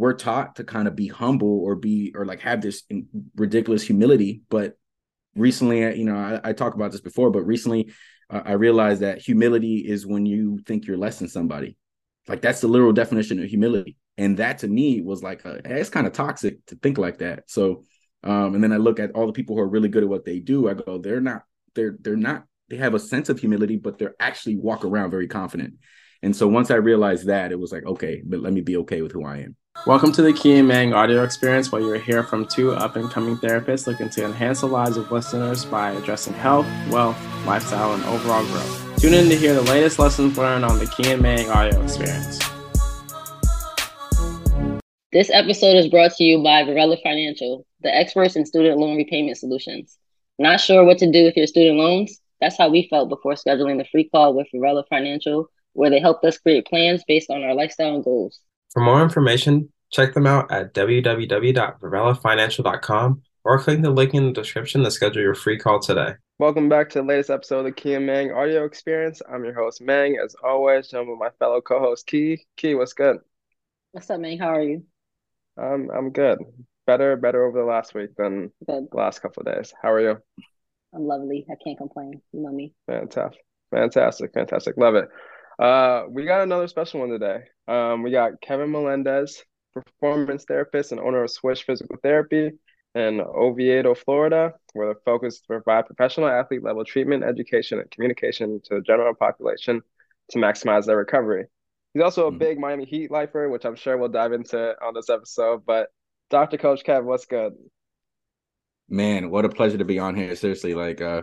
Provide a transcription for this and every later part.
we're taught to kind of be humble or be or like have this ridiculous humility but recently you know i, I talked about this before but recently uh, i realized that humility is when you think you're less than somebody. Like that's the literal definition of humility. And that to me was like a, it's kind of toxic to think like that. So um and then i look at all the people who are really good at what they do. I go they're not they're they're not they have a sense of humility but they're actually walk around very confident. And so once I realized that, it was like, okay, but let me be okay with who I am. Welcome to the Key and Mang audio experience, where you'll hear from two up and coming therapists looking to enhance the lives of listeners by addressing health, wealth, lifestyle, and overall growth. Tune in to hear the latest lessons learned on the Key and Mang audio experience. This episode is brought to you by Varela Financial, the experts in student loan repayment solutions. Not sure what to do with your student loans? That's how we felt before scheduling the free call with Varela Financial where they helped us create plans based on our lifestyle and goals. For more information, check them out at www.varelafinancial.com or click the link in the description to schedule your free call today. Welcome back to the latest episode of the Key and Mang audio experience. I'm your host, Mang, as always, joined with my fellow co-host, Key. Key, what's good? What's up, Mang? How are you? Um, I'm good. Better, better over the last week than good. the last couple of days. How are you? I'm lovely. I can't complain. You know me. Fantastic. Fantastic. Fantastic. Love it. Uh, we got another special one today. Um, we got Kevin Melendez, performance therapist and owner of Swish Physical Therapy in Oviedo, Florida, where the focus is to provide professional athlete level treatment, education, and communication to the general population to maximize their recovery. He's also a mm-hmm. big Miami Heat lifer, which I'm sure we'll dive into on this episode. But Dr. Coach Kev, what's good? Man, what a pleasure to be on here. Seriously, like uh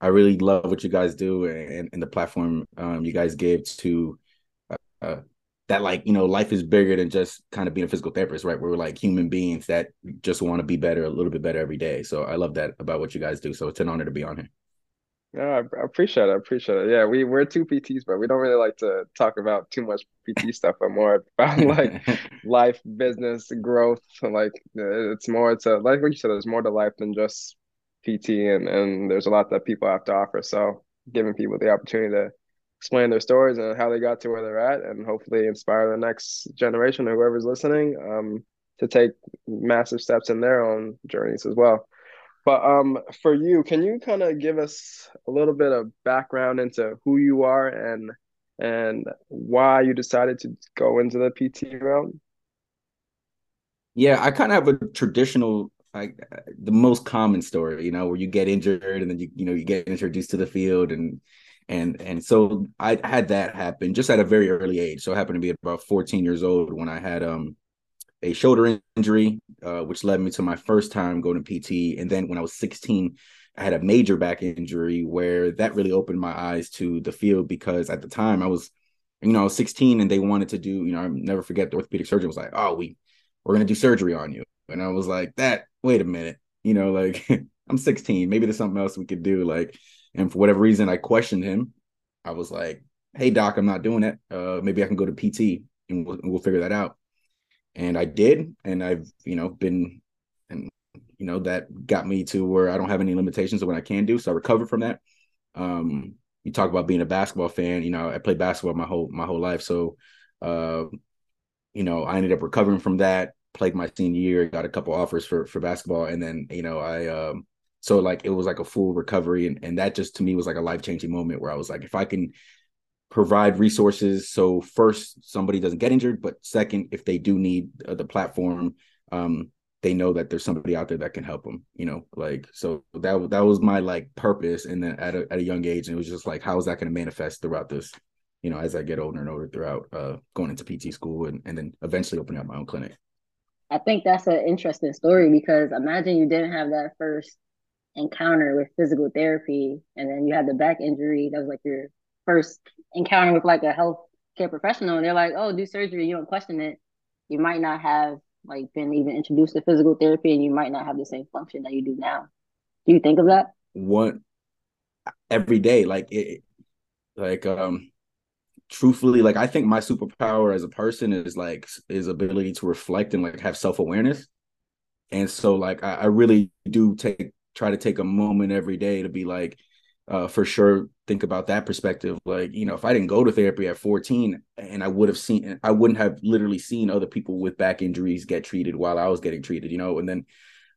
I really love what you guys do and, and the platform um, you guys give to uh, uh, that like you know life is bigger than just kind of being a physical therapist right? We're like human beings that just want to be better a little bit better every day. So i love that about what you guys do. So it's an honor to be on here. Yeah i appreciate it. I appreciate it. Yeah we we're two pts but we don't really like to talk about too much pt stuff but more about like life business growth like it's more to like what you said there's more to life than just PT and and there's a lot that people have to offer. So giving people the opportunity to explain their stories and how they got to where they're at, and hopefully inspire the next generation or whoever's listening um, to take massive steps in their own journeys as well. But um, for you, can you kind of give us a little bit of background into who you are and and why you decided to go into the PT realm? Yeah, I kind of have a traditional like the most common story, you know, where you get injured and then you you know you get introduced to the field and and and so I had that happen just at a very early age. So I happened to be about 14 years old when I had um a shoulder injury, uh, which led me to my first time going to PT. And then when I was 16, I had a major back injury where that really opened my eyes to the field because at the time I was, you know, I was 16 and they wanted to do, you know, I never forget the orthopedic surgeon was like, oh, we we're gonna do surgery on you. And I was like, that, wait a minute, you know, like I'm 16, maybe there's something else we could do. Like, and for whatever reason, I questioned him. I was like, hey, doc, I'm not doing it. Uh, maybe I can go to PT and we'll, we'll figure that out. And I did. And I've, you know, been, and, you know, that got me to where I don't have any limitations of what I can do. So I recovered from that. Um, you talk about being a basketball fan, you know, I played basketball my whole, my whole life. So, uh, you know, I ended up recovering from that played my senior year, got a couple offers for for basketball, and then you know I um so like it was like a full recovery, and and that just to me was like a life changing moment where I was like, if I can provide resources, so first somebody doesn't get injured, but second, if they do need uh, the platform, um, they know that there's somebody out there that can help them. You know, like so that that was my like purpose, and then at a at a young age, and it was just like, how is that going to manifest throughout this? You know, as I get older and older throughout uh, going into PT school and, and then eventually opening up my own clinic. I think that's an interesting story because imagine you didn't have that first encounter with physical therapy and then you had the back injury. That was like your first encounter with like a health care professional and they're like, oh, do surgery, you don't question it. You might not have like been even introduced to physical therapy and you might not have the same function that you do now. Do you think of that? What every day, like it like um truthfully like i think my superpower as a person is like is ability to reflect and like have self-awareness and so like I, I, really do take try to take a moment every day to be like uh, for sure think about that perspective. Like, you know, if I didn't go to therapy at 14 and I would have seen, I wouldn't have literally seen other people with back injuries get treated while I was getting treated, you know, and then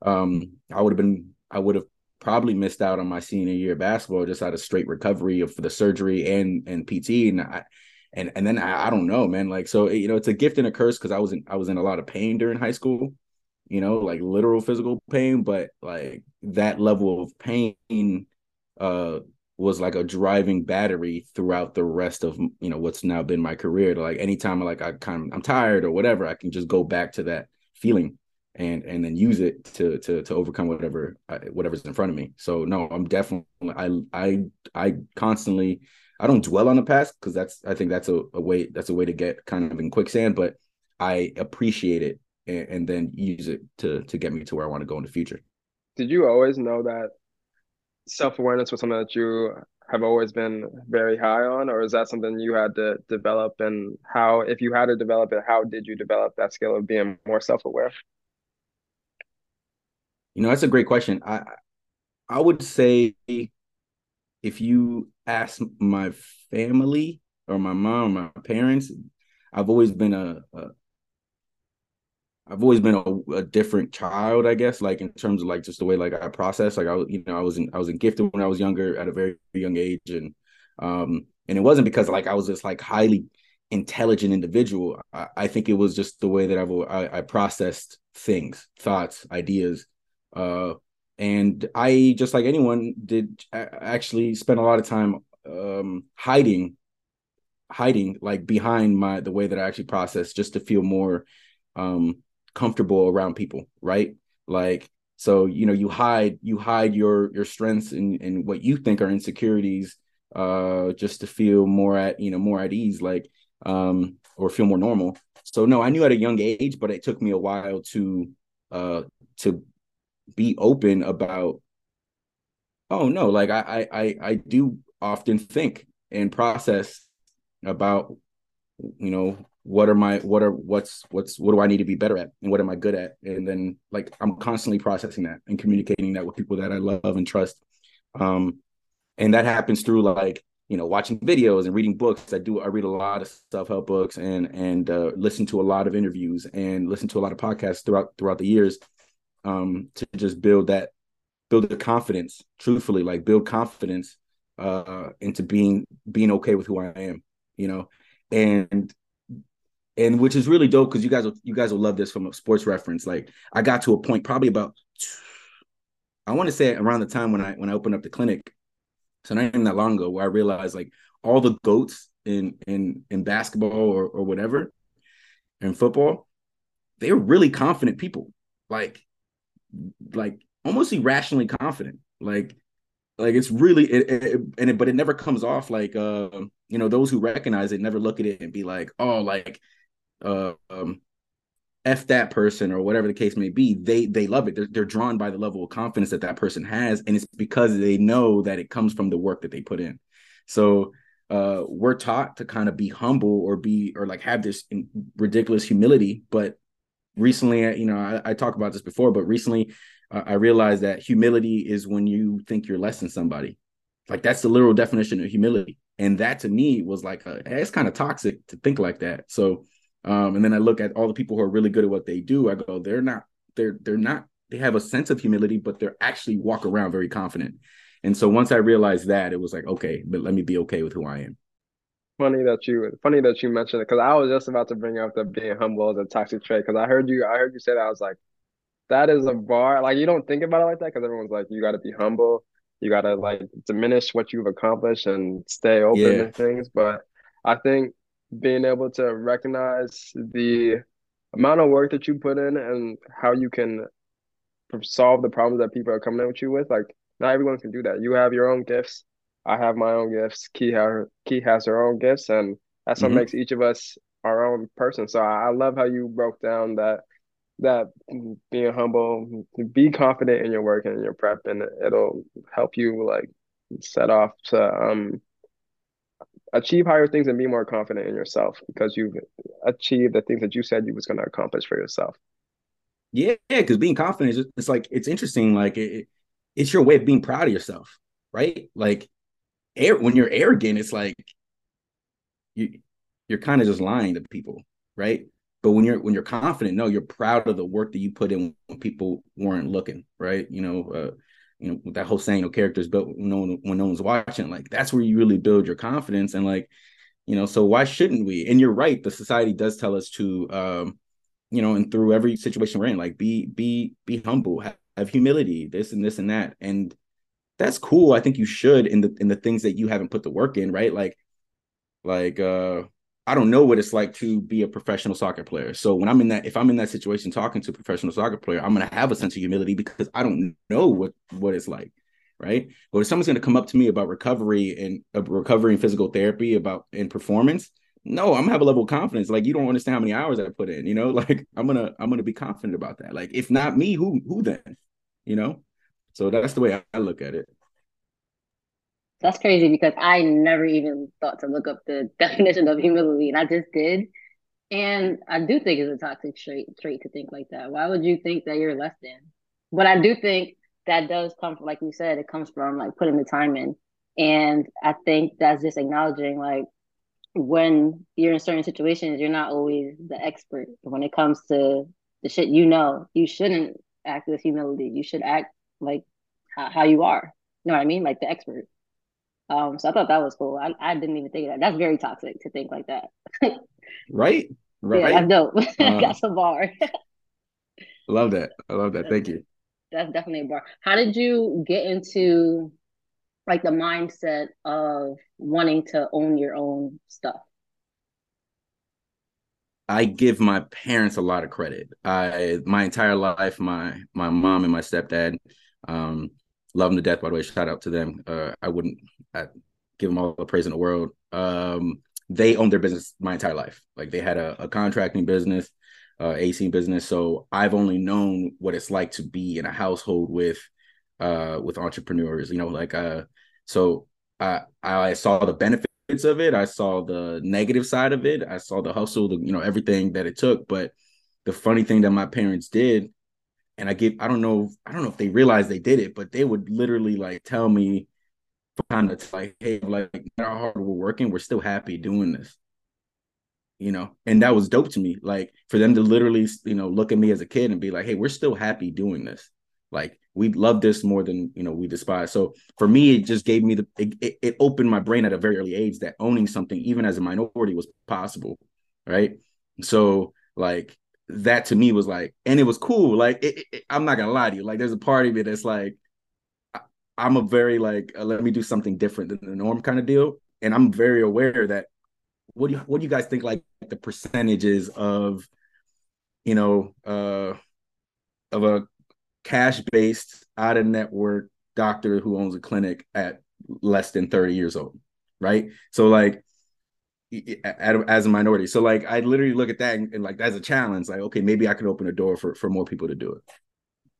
um, I would have been, I would have probably missed out on my senior year basketball just out of straight recovery of the surgery and and PT and I and and then I, I don't know man like so you know it's a gift and a curse because I was in I was in a lot of pain during high school you know like literal physical pain but like that level of pain uh was like a driving battery throughout the rest of you know what's now been my career. To like anytime like I kind of I'm tired or whatever I can just go back to that feeling and and then use it to to to overcome whatever uh, whatever's in front of me so no I'm definitely I I I constantly I don't dwell on the past because that's I think that's a, a way that's a way to get kind of in quicksand but I appreciate it and, and then use it to to get me to where I want to go in the future did you always know that self awareness was something that you have always been very high on, or is that something you had to develop? And how, if you had to develop it, how did you develop that skill of being more self aware? You know, that's a great question. I I would say if you ask my family or my mom, or my parents, I've always been a, a I've always been a, a, different child, I guess, like in terms of like just the way like I process. Like I you know, I was in I was in gifted when I was younger at a very young age, and um, and it wasn't because like I was this like highly intelligent individual. I, I think it was just the way that I've I, I processed things, thoughts, ideas, uh, and I just like anyone did actually spend a lot of time um hiding, hiding like behind my the way that I actually process just to feel more um comfortable around people, right? Like so you know you hide you hide your your strengths and and what you think are insecurities uh just to feel more at you know more at ease like um or feel more normal so no i knew at a young age but it took me a while to uh to be open about oh no like i i i do often think and process about you know what are my what are what's what's what do I need to be better at and what am I good at? And then like I'm constantly processing that and communicating that with people that I love and trust. Um and that happens through like you know watching videos and reading books. I do I read a lot of self-help books and and uh, listen to a lot of interviews and listen to a lot of podcasts throughout throughout the years um to just build that build the confidence truthfully like build confidence uh into being being okay with who I am you know? And and which is really dope because you guys will you guys will love this from a sports reference. Like I got to a point probably about I want to say around the time when I when I opened up the clinic, so not even that long ago, where I realized like all the goats in in in basketball or or whatever, in football, they're really confident people, like like almost irrationally confident, like like it's really it, it, and it, but it never comes off like uh you know those who recognize it never look at it and be like oh like uh, um, f that person or whatever the case may be. They they love it. They're, they're drawn by the level of confidence that that person has and it's because they know that it comes from the work that they put in. So uh, we're taught to kind of be humble or be or like have this ridiculous humility but recently you know i, I talked about this before but recently uh, i realized that humility is when you think you're less than somebody like that's the literal definition of humility and that to me was like a, it's kind of toxic to think like that so um, and then I look at all the people who are really good at what they do. I go, they're not, they're they're not, they have a sense of humility, but they're actually walk around very confident. And so once I realized that, it was like, okay, but let me be okay with who I am. Funny that you funny that you mentioned it because I was just about to bring up the being humble as a toxic trait because I heard you I heard you say that I was like, that is a bar. Like you don't think about it like that because everyone's like, you got to be humble, you got to like diminish what you've accomplished and stay open yeah. to things. But I think being able to recognize the amount of work that you put in and how you can solve the problems that people are coming at you with. Like not everyone can do that. You have your own gifts. I have my own gifts. Key has Key has her own gifts, and that's what mm-hmm. makes each of us our own person. So I, I love how you broke down that that being humble, be confident in your work and your prep, and it'll help you like set off to um achieve higher things and be more confident in yourself because you've achieved the things that you said you was going to accomplish for yourself. Yeah, because being confident is it's like it's interesting. Like it, it's your way of being proud of yourself, right? Like air when you're arrogant, it's like you you're kind of just lying to people, right? But when you're when you're confident, no, you're proud of the work that you put in when people weren't looking, right? You know, uh, you know that whole saying, "No characters built when no one, when no one's watching." Like that's where you really build your confidence, and like, you know, so why shouldn't we? And you're right, the society does tell us to, um, you know, and through every situation we're in, like be be be humble, have, have humility, this and this and that, and that's cool. I think you should in the in the things that you haven't put the work in, right? Like, like uh I don't know what it's like to be a professional soccer player. So when I'm in that, if I'm in that situation talking to a professional soccer player, I'm gonna have a sense of humility because I don't know what what it's like, right? But if someone's gonna come up to me about recovery and uh, recovery and physical therapy about in performance, no, I'm gonna have a level of confidence. Like you don't understand how many hours I put in, you know. Like I'm gonna I'm gonna be confident about that. Like if not me, who who then, you know? So that's the way I look at it. That's crazy because I never even thought to look up the definition of humility, and I just did. And I do think it's a toxic trait trait to think like that. Why would you think that you're less than? But I do think that does come from, like you said, it comes from like putting the time in. And I think that's just acknowledging like when you're in certain situations, you're not always the expert. When it comes to the shit you know, you shouldn't act with humility. You should act like how, how you are. You know what I mean? Like the expert. Um, so I thought that was cool. I, I didn't even think of that. That's very toxic to think like that. right. Right. Yeah, that's dope. Uh, that's a bar. love that. I love that. Thank you. That's definitely a bar. How did you get into like the mindset of wanting to own your own stuff? I give my parents a lot of credit. I my entire life, my my mom and my stepdad, um, love them to death. By the way, shout out to them. Uh, I wouldn't I give them all the praise in the world. Um, they owned their business my entire life. Like they had a, a contracting business, uh, AC business. So I've only known what it's like to be in a household with, uh, with entrepreneurs. You know, like uh, so I I saw the benefits of it. I saw the negative side of it. I saw the hustle, the you know everything that it took. But the funny thing that my parents did, and I give I don't know I don't know if they realized they did it, but they would literally like tell me kind of like, hey, like how hard we're working, we're still happy doing this. You know, and that was dope to me. Like for them to literally, you know, look at me as a kid and be like, hey, we're still happy doing this. Like we love this more than you know we despise. So for me, it just gave me the it, it opened my brain at a very early age that owning something, even as a minority, was possible. Right. So like that to me was like, and it was cool. Like it, it, I'm not gonna lie to you. Like there's a part of it that's like I'm a very like uh, let me do something different than the norm kind of deal, and I'm very aware that what do you what do you guys think like the percentages of you know uh of a cash based out of network doctor who owns a clinic at less than 30 years old right so like as a minority so like i literally look at that and, and like that's a challenge like okay maybe i can open a door for for more people to do it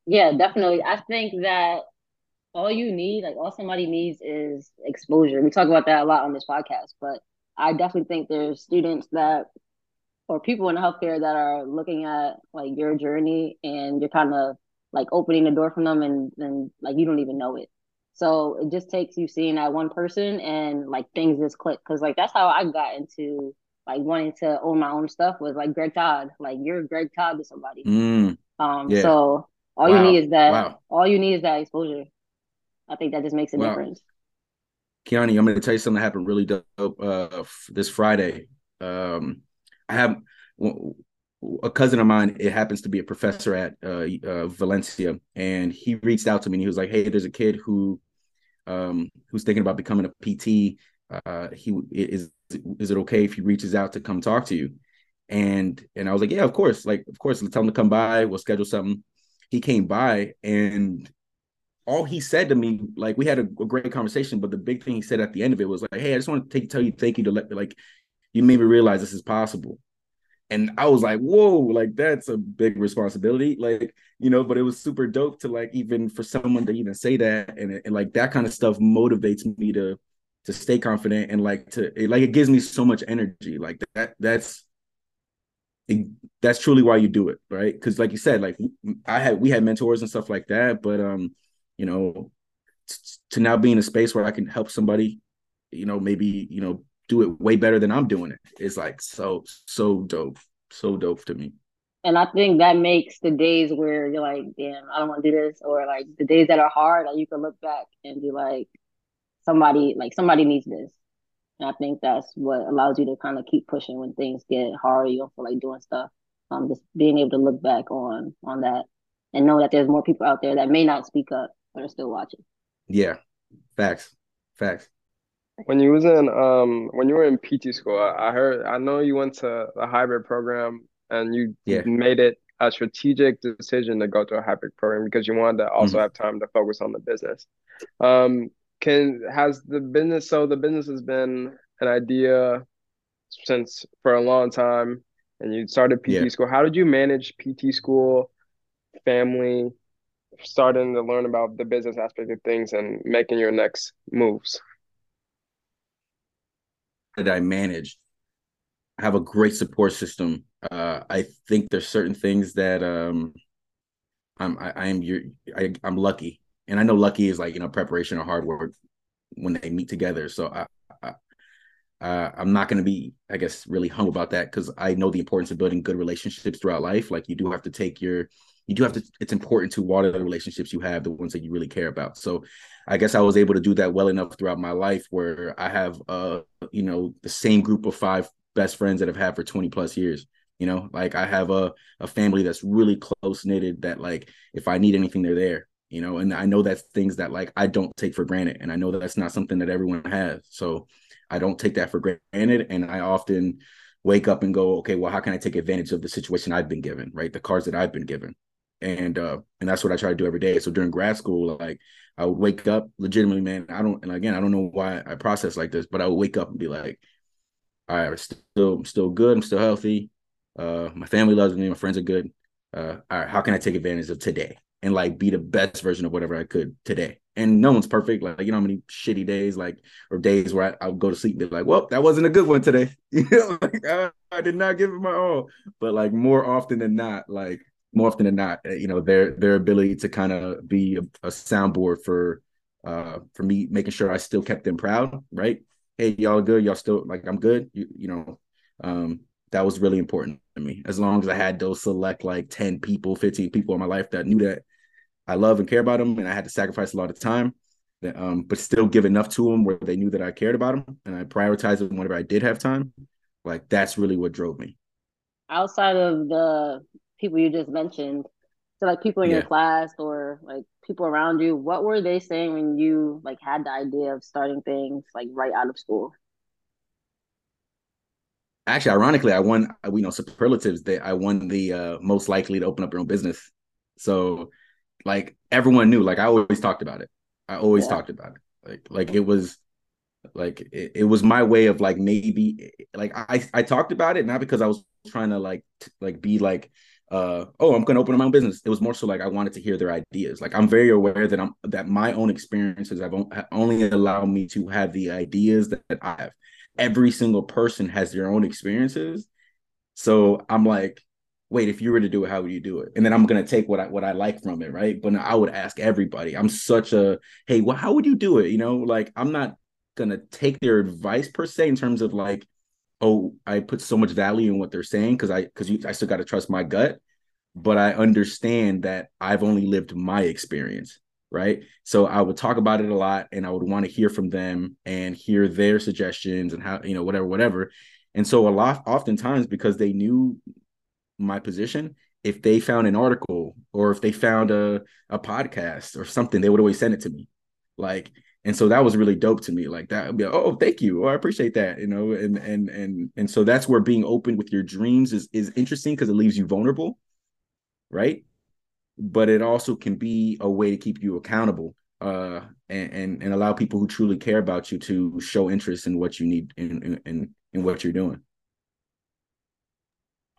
yeah definitely i think that all you need, like all somebody needs is exposure. We talk about that a lot on this podcast, but I definitely think there's students that or people in healthcare that are looking at like your journey and you're kind of like opening the door for them and then like you don't even know it. So it just takes you seeing that one person and like things just click. Cause like that's how I got into like wanting to own my own stuff was like Greg Todd. Like you're Greg Todd to somebody. Mm, um yeah. so all wow. you need is that wow. all you need is that exposure. I think that just makes a well, difference. Kiani, I'm going to tell you something that happened really dope uh, this Friday. Um, I have a cousin of mine. It happens to be a professor at uh, uh, Valencia, and he reached out to me and he was like, "Hey, there's a kid who um, who's thinking about becoming a PT. Uh, he is is it okay if he reaches out to come talk to you?" And and I was like, "Yeah, of course. Like, of course. Tell him to come by. We'll schedule something." He came by and all he said to me, like we had a, a, great conversation, but the big thing he said at the end of it was like, "Hey, I just want to take, tell you, thank you to let me like you made me realize this is possible." And I was like, "Whoa, like that's a big responsibility." Like you know, but it was super dope to like even for someone to even say that, and, and like that kind of stuff motivates me to to stay confident and like to it, like it gives me so much energy. Like that that's it, that's truly why you do it, right? Because like you said, like I had we had mentors and stuff like that, but um you know, t- to now be in a space where I can help somebody you know, maybe, you know, do it way better than I'm doing it. It's like so, so dope. So dope to me. And I think that makes the days where you're like, damn, I don't want to do this, or like the days that are hard, like you can look back and be like, somebody, like somebody needs this. And I think that's what allows you to kind of keep pushing when things get hard. You don't feel like doing stuff. Um, just being able to look back on on that and know that there's more people out there that may not speak up but are still watching. Yeah, facts, facts. When you was in um when you were in PT school, I heard I know you went to a hybrid program and you yeah. made it a strategic decision to go to a hybrid program because you wanted to also mm-hmm. have time to focus on the business. Um, can has the business so the business has been an idea since for a long time and you started PT yeah. school. How did you manage PT school, family, starting to learn about the business aspect of things and making your next moves? That I manage. Have a great support system. Uh, I think there's certain things that um, I'm I, I am I, I'm lucky, and I know lucky is like you know preparation or hard work when they meet together. So I, I uh, I'm not going to be, I guess, really hung about that because I know the importance of building good relationships throughout life. Like you do have to take your you do have to it's important to water the relationships you have the ones that you really care about. So i guess i was able to do that well enough throughout my life where i have uh you know the same group of five best friends that i've had for 20 plus years you know? Like i have a, a family that's really close knitted that like if i need anything they're there you know? And i know that's things that like i don't take for granted and i know that that's not something that everyone has. So i don't take that for granted and i often wake up and go okay well how can i take advantage of the situation i've been given right? The cards that i've been given and uh and that's what I try to do every day. So during grad school, like I would wake up legitimately, man. I don't and again I don't know why I process like this, but I would wake up and be like, all right, I'm still I'm still good, I'm still healthy. Uh my family loves me, my friends are good. Uh all right, how can I take advantage of today and like be the best version of whatever I could today? And no one's perfect. Like, you know how many shitty days, like, or days where I, I would go to sleep and be like, well, that wasn't a good one today. You know, like I, I did not give it my all. But like more often than not, like more often than not, eh, you know, their their ability to kind of be a, a soundboard for uh for me making sure I still kept them proud, right? Hey, y'all good, y'all still like I'm good. You you know, um that was really important to me. As long as I had those select like 10 people, 15 people in my life that knew that I love and care about them and I had to sacrifice a lot of time, um, but still give enough to them where they knew that I cared about them and I prioritized them whenever I did have time. Like that's really what drove me. Outside of the people you just mentioned so like people in yeah. your class or like people around you what were they saying when you like had the idea of starting things like right out of school actually ironically i won we know superlatives that i won the uh, most likely to open up your own business so like everyone knew like i always talked about it i always yeah. talked about it like like it was like it, it was my way of like maybe like i i talked about it not because i was trying to like t- like be like uh, oh, I'm going to open my own business. It was more so like I wanted to hear their ideas. Like I'm very aware that I'm that my own experiences have only allowed me to have the ideas that, that I have. Every single person has their own experiences, so I'm like, wait, if you were to do it, how would you do it? And then I'm gonna take what I what I like from it, right? But I would ask everybody. I'm such a hey, well, how would you do it? You know, like I'm not gonna take their advice per se in terms of like oh, I put so much value in what they're saying because I because I still got to trust my gut, but I understand that I've only lived my experience, right? So I would talk about it a lot, and I would want to hear from them and hear their suggestions and how you know whatever whatever. And so a lot oftentimes because they knew my position, if they found an article or if they found a a podcast or something, they would always send it to me. Like and so that was really dope to me like that would be like, oh thank you oh, i appreciate that you know and and and and so that's where being open with your dreams is is interesting because it leaves you vulnerable right? But it also can be a way to keep you accountable uh and and, and allow people who truly care about you to show interest in what you need in in, in what you're doing.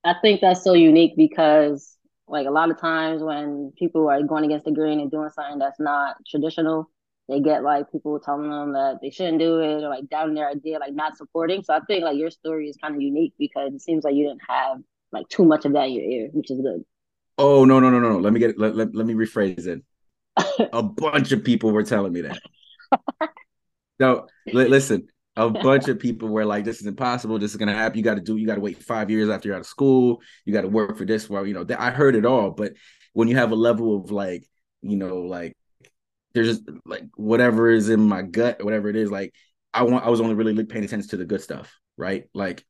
I think that's so unique because like a lot of times when people are going against the grain and doing something that's not traditional they get like people telling them that they shouldn't do it or like down their idea, like not supporting. So I think like your story is kind of unique because it seems like you didn't have like too much of that in your ear, which is good. Oh no no no no no! Let me get let, let, let me rephrase it. a bunch of people were telling me that. no, li- listen. a bunch of people were like, "This is impossible. This is gonna happen. You got to do. You got to wait five years after you're out of school. You got to work for this." Well, you know, I heard it all. But when you have a level of like, you know, like there's just like whatever is in my gut, whatever it is, like I want. I was only really paying attention to the good stuff, right? Like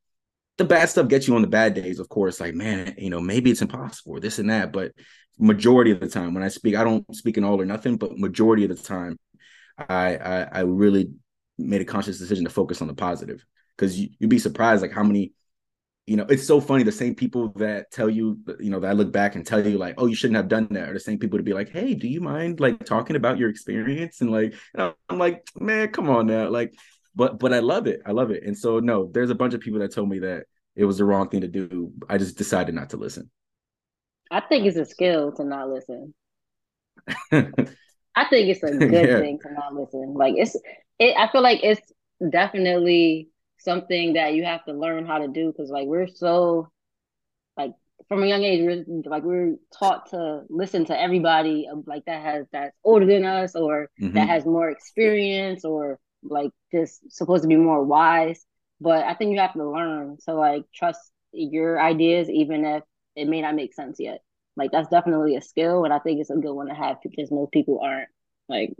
the bad stuff gets you on the bad days, of course. Like, man, you know, maybe it's impossible, this and that. But majority of the time, when I speak, I don't speak in all or nothing, but majority of the time, I I, I really made a conscious decision to focus on the positive because you, you'd be surprised like how many you know it's so funny the same people that tell you you know that i look back and tell you like oh you shouldn't have done that are the same people to be like hey do you mind like talking about your experience? And like i'm like man come on now like but but i love it i love it. And so no there's a bunch of people that told me that it was the wrong thing to do. I just decided not to listen. I think it's a skill to not listen. I think it's a good yeah. thing to not listen. Like it's it I feel like it's definitely something that you have to learn how to do because like we're so like from a young age we're like we're taught to listen to everybody um, like that has that's older than us or mm-hmm. that has more experience or like just supposed to be more wise but i think you have to learn to like trust your ideas even if it may not make sense yet like that's definitely a skill and i think it's a good one to have because most people aren't like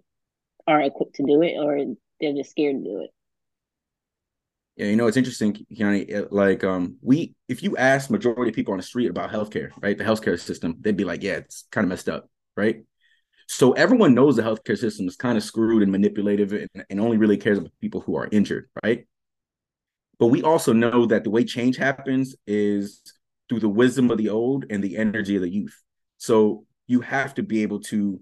aren't equipped to do it or they're just scared to do it. Yeah, you know it's interesting, Kiani. Like, um, we if you ask majority of people on the street about healthcare, right, the healthcare system, they'd be like, "Yeah, it's kind of messed up," right? So everyone knows the healthcare system is kind of screwed and manipulative, and, and only really cares about people who are injured, right? But we also know that the way change happens is through the wisdom of the old and the energy of the youth. So you have to be able to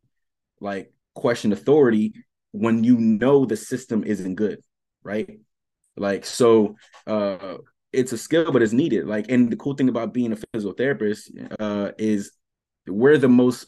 like question authority when you know the system isn't good, right? Like so uh it's a skill but it's needed. Like and the cool thing about being a physical therapist uh is we're the most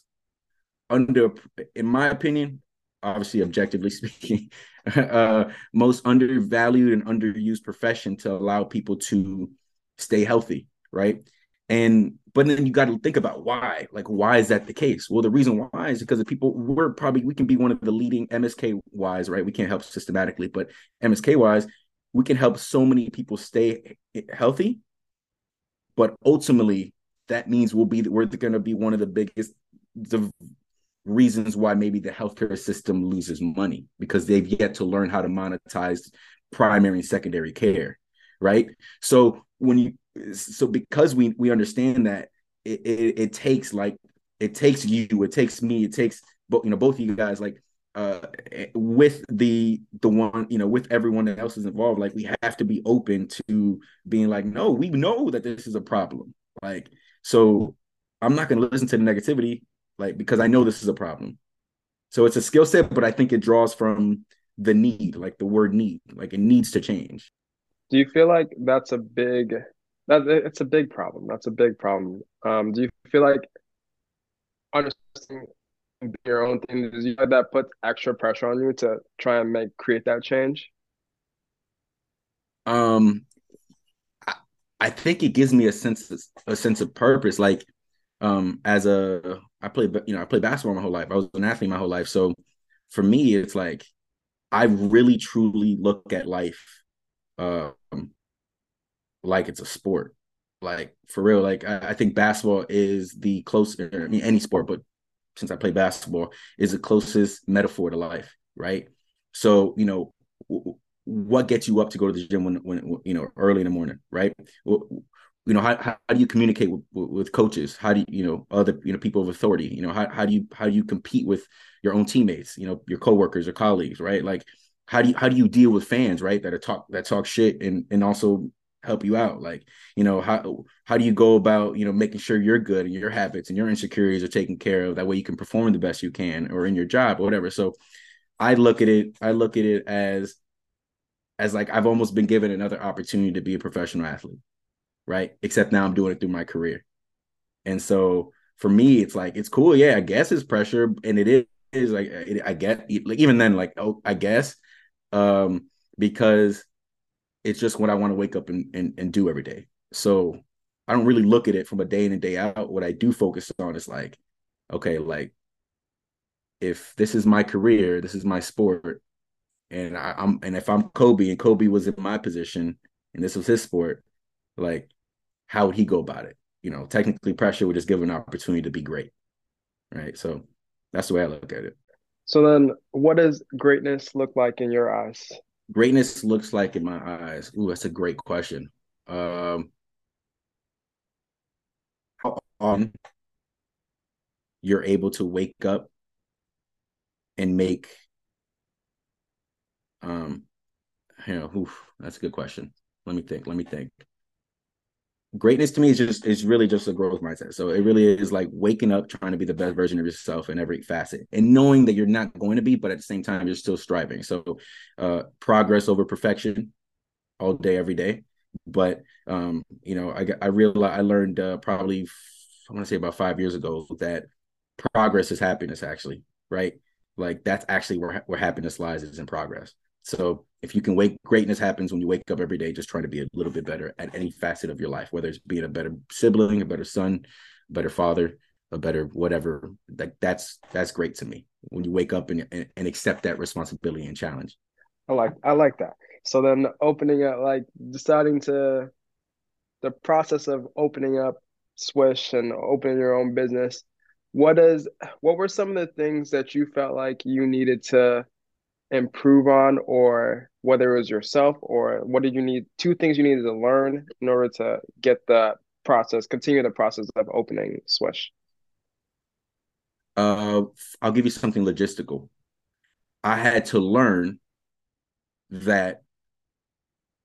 under in my opinion, obviously objectively speaking, uh most undervalued and underused profession to allow people to stay healthy, right? And but then you got to think about why. Like, why is that the case? Well, the reason why is because the people we're probably we can be one of the leading MSK wise, right? We can't help systematically, but MSK wise, we can help so many people stay healthy. But ultimately, that means we'll be we're going to be one of the biggest the reasons why maybe the healthcare system loses money because they've yet to learn how to monetize primary and secondary care, right? So when you so because we we understand that it, it, it takes like it takes you it takes me it takes both you know both of you guys like uh with the the one you know with everyone else is involved like we have to be open to being like no we know that this is a problem like so i'm not going to listen to the negativity like because i know this is a problem so it's a skill set but i think it draws from the need like the word need like it needs to change do you feel like that's a big that it's a big problem. That's a big problem. Um, do you feel like understanding your own thing does you that puts extra pressure on you to try and make create that change? Um, I, I think it gives me a sense of, a sense of purpose. Like, um, as a I played you know I played basketball my whole life. I was an athlete my whole life. So for me, it's like I really truly look at life um like it's a sport. Like for real, like I, I think basketball is the closest. I mean, any sport, but since I play basketball, is the closest metaphor to life, right? So you know, w- what gets you up to go to the gym when, when you know early in the morning, right? you know, how, how do you communicate with, with coaches? How do you, you know, other, you know, people of authority, you know, how, how do you, how do you compete with your own teammates, you know, your coworkers or colleagues, right? Like, how do you, how do you deal with fans, right? That are talk, that talk shit and, and also help you out like you know how how do you go about you know making sure you're good and your habits and your insecurities are taken care of? That way you can perform the best you can or in your job or whatever. So i look at it i look at it as as like i've almost been given another opportunity to be a professional athlete right? Except now i'm doing it through my career. And so for me it's like it's cool. Yeah i guess it's pressure and it is, is like it, i get like even then like oh i guess um because it's just what I want to wake up and, and, and do every day. So I don't really look at it from a day in and day out. What I do focus on is like, okay, like if this is my career, this is my sport, And I, I'm and if I'm Kobe and Kobe was in my position and this was his sport, like how would he go about it? You know, technically pressure would just give an opportunity to be great. Right. So that's the way I look at it. So then what does greatness look like in your eyes? Greatness looks like in my eyes. Ooh, that's a great question. Um you're able to wake up and make um you know oof, that's a good question let me think let me think greatness to me is just is really just a growth mindset. So it really is like waking up trying to be the best version of yourself in every facet and knowing that you're not going to be but at the same time you're still striving. So uh progress over perfection all day every day. But um you know i i realized i learned uh, probably i want to say about five years ago that progress is happiness actually right? Like that's actually where where happiness lies is in progress so if you can wake greatness happens when you wake up every day just trying to be a little bit better at any facet of your life whether it's being a better sibling a better son a better father a better whatever like that's that's great to me. When you wake up and, and, and accept that responsibility and challenge. I like i like that. So then opening up like deciding to the process of opening up swish and opening your own business what is what were some of the things that you felt like you needed to improve on or whether it was yourself or what did you need two things you needed to learn in order to get the process continue the process of opening swish uh i'll give you something logistical i had to learn that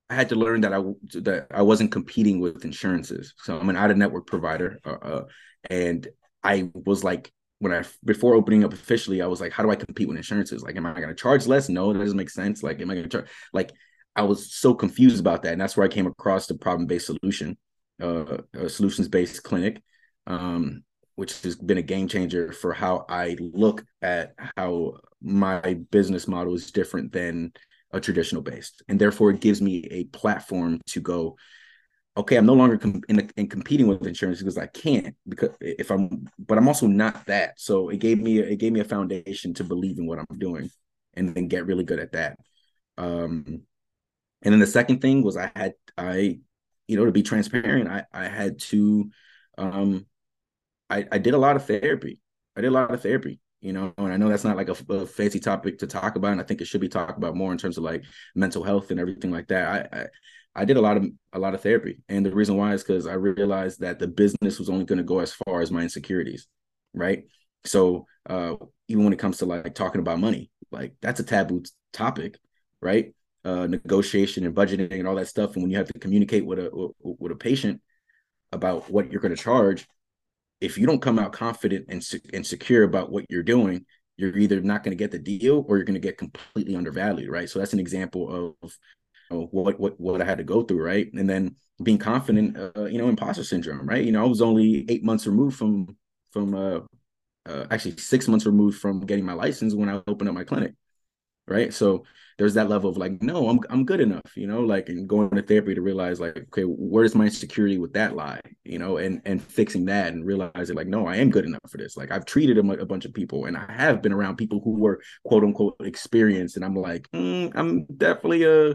I had to learn that I that I wasn't competing with insurances. So I'm an out of network provider, uh, uh, and I was like, when I before opening up officially, I was like, how do I compete with insurances? Like, am I going to charge less? No, that doesn't make sense. Like, am I going to charge? Like, I was so confused about that, and that's where I came across the problem based solution, uh, solutions based clinic, um, which has been a game changer for how I look at how my business model is different than a traditional based, and therefore it gives me a platform to go okay, I'm no longer com- in, in competing with insurance because I can't because if I'm, but I'm also not that. So it gave me it gave me a foundation to believe in what I'm doing, and then get really good at that. Um, and then the second thing was I had I, you know, to be transparent, I I had to, um, I I did a lot of therapy. I did a lot of therapy you know and i know that's not like a, a, fancy topic to talk about and i think it should be talked about more in terms of like mental health and everything like that i, I I did a lot of a lot of therapy, and the reason why is because I realized that the business was only going to go as far as my insecurities, right? So uh, even when it comes to like talking about money, like that's a taboo topic, right? Uh, negotiation and budgeting and all that stuff, and when you have to communicate with a with a patient about what you're going to charge, if you don't come out confident and and secure about what you're doing, you're either not going to get the deal or you're going to get completely undervalued, right? So that's an example of what what what I had to go through, right? And then being confident, uh, you know, imposter syndrome, right? You know, I was only eight months removed from from uh, uh, actually six months removed from getting my license when I opened up my clinic, right? So there's that level of like, no, I'm I'm good enough, you know, like and going to therapy to realize like, okay, where's my insecurity with that lie, you know, and and fixing that and realizing like, no, I am good enough for this. Like I've treated a, bunch of people and I have been around people who were quote unquote experienced, and I'm like, mm, I'm definitely a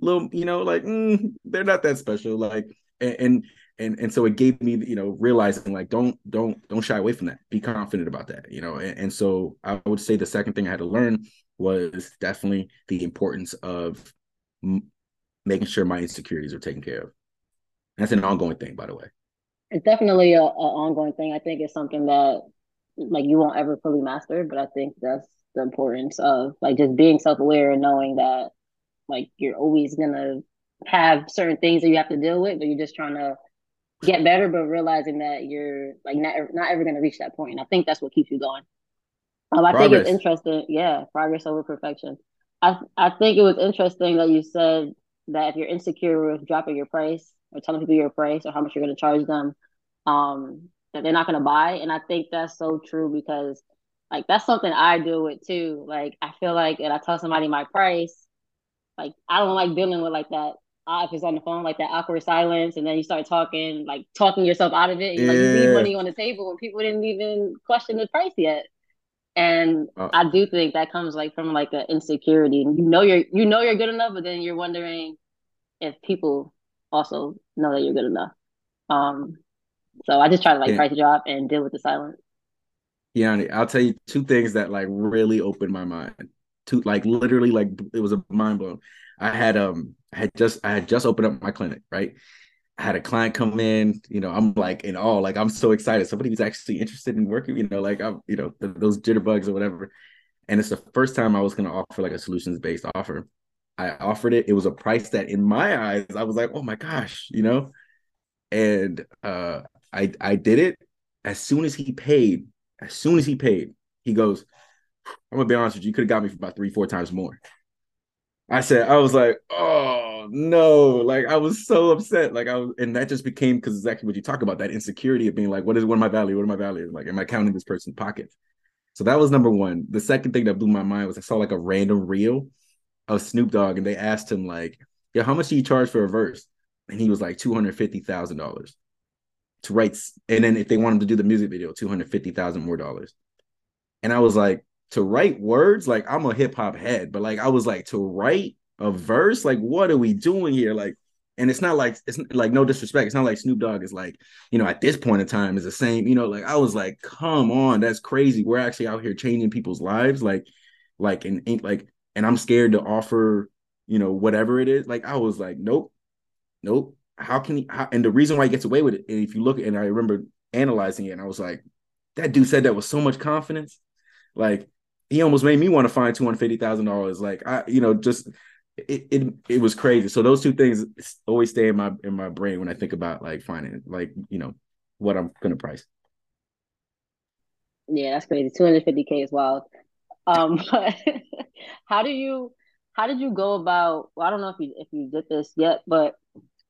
little, you know, like mm, they're not that special. Like and and and so it gave me, you know, realizing like don't don't don't shy away from that. Be confident about that, you know. And, and so I would say the second thing I had to learn was definitely the importance of m- making sure my insecurities are taken care of. That's an ongoing thing, by the way. It's definitely a, a ongoing thing. I think it's something that like you won't ever fully master, but I think that's the importance of like just being self aware and knowing that like you're always gonna have certain things that you have to deal with, but you're just trying to get better, but realizing that you're like not not ever gonna reach that point. And I think that's what keeps you going. Um, I progress. think it's interesting. Yeah, progress over perfection. I I think it was interesting that you said that if you're insecure with dropping your price or telling people your price or how much you're going to charge them, um, that they're not going to buy. And I think that's so true because like that's something I deal with too. Like I feel like, and I tell somebody my price, like I don't like dealing with like that uh, if it's on the phone, like that awkward silence, and then you start talking, like talking yourself out of it. Yeah. Like you leave money on the table when people didn't even question the price yet. And uh, I do think that comes like from like an insecurity. You know you're you know you're good enough, but then you're wondering if people also know that you're good enough. Um, so I just try to like yeah. price drop and deal with the silence. Yeah, I'll tell you two things that like really opened my mind. Two like literally like it was a mind blown. I had um I had just I had just opened up my clinic, right? I had a client come in, you know, I'm like in all like I'm so excited. Somebody was actually interested in working, you know, like I'm, you know, the, those jitterbugs or whatever. And it's the first time I was to offer like a solutions based offer. I offered it. It was a price that in my eyes, I was like, oh my gosh, you know? And uh I I did it. As soon as he paid, as soon as he paid, he goes, I'm gonna be honest with you, you could have got me for about three, four times more. I said, I was like, oh no, like I was so upset. Like I was, and that just became because exactly what you talk about that insecurity of being like, what is what am I value? What am I value? Like, am I counting this person's pocket? So that was number one. The second thing that blew my mind was I saw like a random reel of Snoop Dogg, and they asked him like, yeah, how much do you charge for a verse? And he was like two hundred fifty thousand dollars to write, and then if they want him to do the music video, two hundred fifty thousand more dollars. And I was like, to write words, like I'm a hip hop head, but like I was like to write a verse, like what are we doing here? Like, and it's not like it's like no disrespect. It's not like Snoop Dogg is like, you know, at this point in time is the same, you know, like I was like, come on, that's crazy. We're actually out here changing people's lives, like, like and ain't like, and I'm scared to offer, you know, whatever it is. Like I was like, nope, nope. How can he? How, and the reason why he gets away with it, and if you look, and I remember analyzing it, and I was like, that dude said that with so much confidence, like he almost made me want to find two hundred fifty thousand dollars. Like I, you know, just it, it it was crazy. So those two things always stay in my in my brain when I think about like finding like you know what I'm gonna price. Yeah, that's crazy. Two hundred fifty k is wild. Um, but how do you how did you go about? Well, I don't know if you if you did this yet, but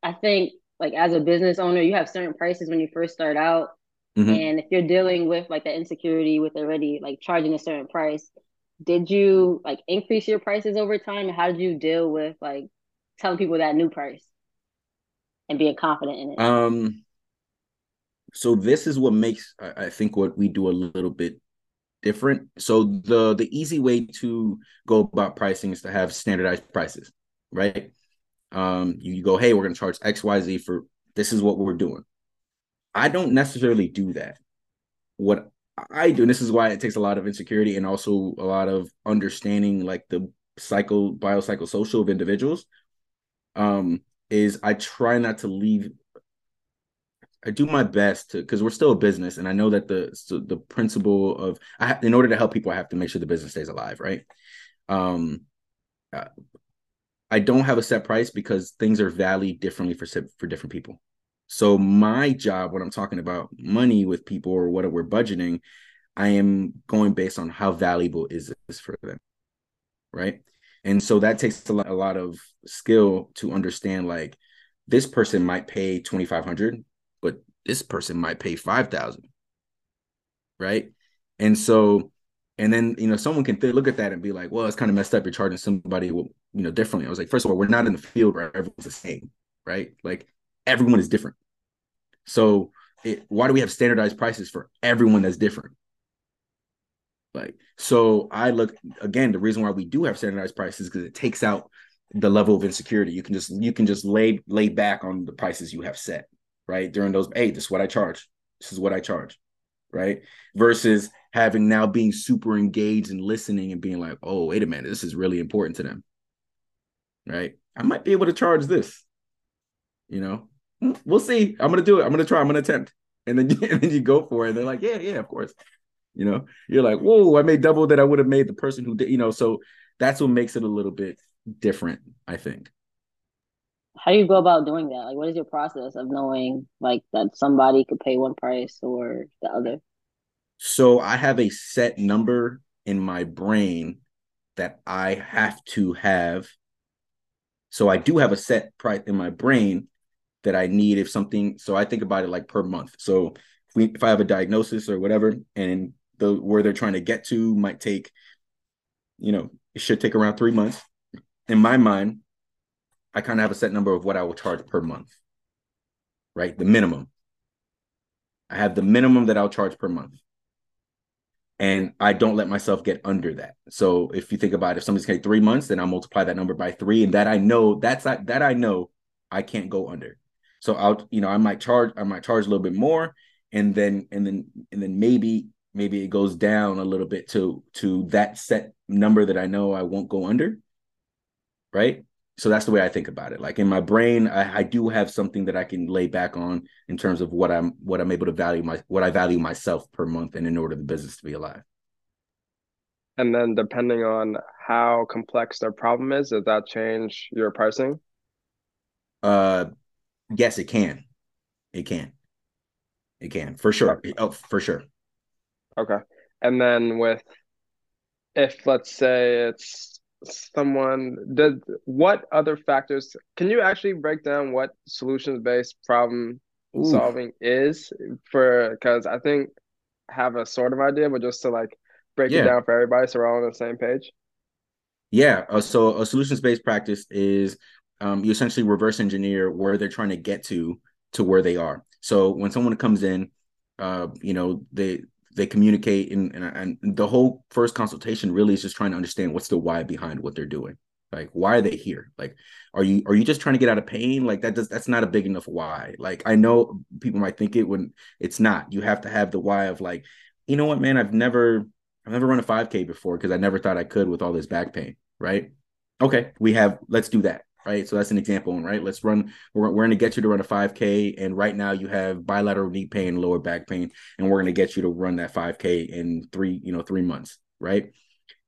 I think like as a business owner, you have certain prices when you first start out Mm-hmm. And if you're dealing with like the insecurity with already like charging a certain price, did you like increase your prices over time? How did you deal with like telling people that new price and being confident in it? Um, so this is what makes I think what we do a little bit different. So the the easy way to go about pricing is to have standardized prices, right? Um, you, you go, hey, we're gonna charge X, Y, Z for this is what we're doing. I don't necessarily do that. What I do, and this is why it takes a lot of insecurity and also a lot of understanding like the psycho biopsychosocial of individuals. Um, is I try not to leave I do my best to because we're still a business, and I know that the the principle of I in order to help people, I have to make sure the business stays alive, right? Um, uh, I don't have a set price because things are valued differently for for different people. So my job when I'm talking about money with people or what we're budgeting, I am going based on how valuable is this for them. Right. And so that takes a lot, a lot of skill to understand like this person might pay 2500 but this person might pay 5000 right and so and then you know someone can th- look at that and be like well it's kind of messed up you're charging somebody you know differently i was like first of all we're not in the field where everyone's the same right like everyone is different. So it, why do we have standardized prices for everyone that's different? Like, so I look again, the reason why we do have standardized prices because it takes out the level of insecurity. You can just you can just lay lay back on the prices you have set, right? During those, hey, this is what I charge. This is what I charge. Right. Versus having now being super engaged and listening and being like, oh, wait a minute, this is really important to them. Right. I might be able to charge this. You know, we'll see. I'm gonna do it. I'm gonna try. I'm gonna attempt. And then and then you go for it. And they're like, yeah, yeah, of course. You know, you're like, whoa, I made double that I would have made the person who did. You know, so that's what makes it a little bit different, I think. How do you go about doing that? Like, what is your process of knowing like that somebody could pay one price or the other? So I have a set number in my brain that I have to have. So I do have a set price in my brain that I need if something. So I think about it like per month. So if we if I have a diagnosis or whatever, and the where they're trying to get to might take, you know, it should take around three months. In my mind, I kind of have a set number of what I will charge per month. Right, the minimum. I have the minimum that I'll charge per month. and I don't let myself get under that. So if you think about it, if somebody's getting three months, then I'll multiply that number by three, and that I know that's that I know I can't go under. So I'll you know I might charge I might charge a little bit more, and then and then and then maybe maybe it goes down a little bit to to that set number that I know I won't go under. Right. So that's the way I think about it. Like in my brain, I, I do have something that I can lay back on in terms of what I'm what I'm able to value my what I value myself per month and in order the business to be alive. And then depending on how complex their problem is, does that change your pricing? Uh yes, it can. It can. It can for sure. Oh, for sure. Okay. And then with if let's say it's someone did what other factors can you actually break down what solutions based problem Ooh. solving is for because I think have a sort of idea, but just to like break yeah. it down for everybody so we're all on the same page. Yeah. Uh, so a solutions based practice is um, you essentially reverse engineer where they're trying to get to to where they are. So when someone comes in, uh, you know, they they communicate and, and and the whole first consultation really is just trying to understand what's the why behind what they're doing. Like why are they here? Like are you are you just trying to get out of pain? Like that does that's not a big enough why. Like i know people might think it when it's not. You have to have the why of like you know what man? I've never i've never run a 5k before because i never thought i could with all this back pain right? Okay we have let's do that right? So that's an example, right? Let's run. We're, we're going to get you to run a 5K, and right now you have bilateral knee pain, lower back pain, and we're going to get you to run that 5K in three, you know, three months, right?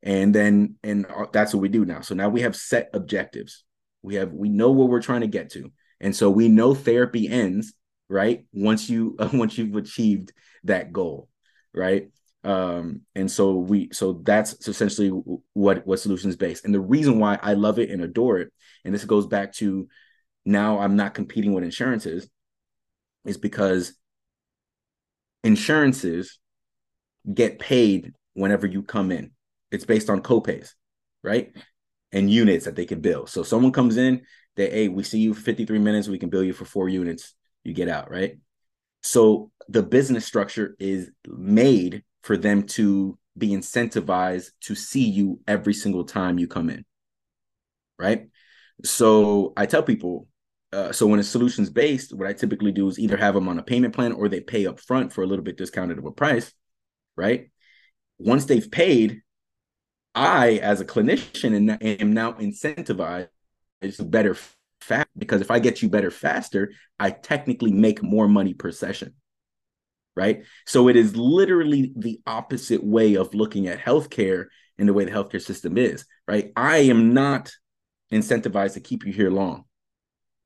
And then, and that's what we do now. So now we have set objectives. We have we know what we're trying to get to, and so we know therapy ends right once you uh, once you've achieved that goal, right? Um and so we so that's essentially what what solutions based. And the reason why i love it and adore it and this goes back to now i'm not competing with insurances is because insurances get paid whenever you come in. It's based on copays right? And units that they can bill. So someone comes in they hey we see you for 53 minutes we can bill you for four units you get out right? So the business structure is made for them to be incentivized to see you every single time you come in. Right. So I tell people, uh, so when it's solutions based, what I typically do is either have them on a payment plan or they pay up front for a little bit discounted of a price. Right. Once they've paid, I, as a clinician, am now incentivized to better fast because if I get you better faster, I technically make more money per session right? So it is literally the opposite way of looking at healthcare and the way the healthcare system is, right? I am not incentivized to keep you here long.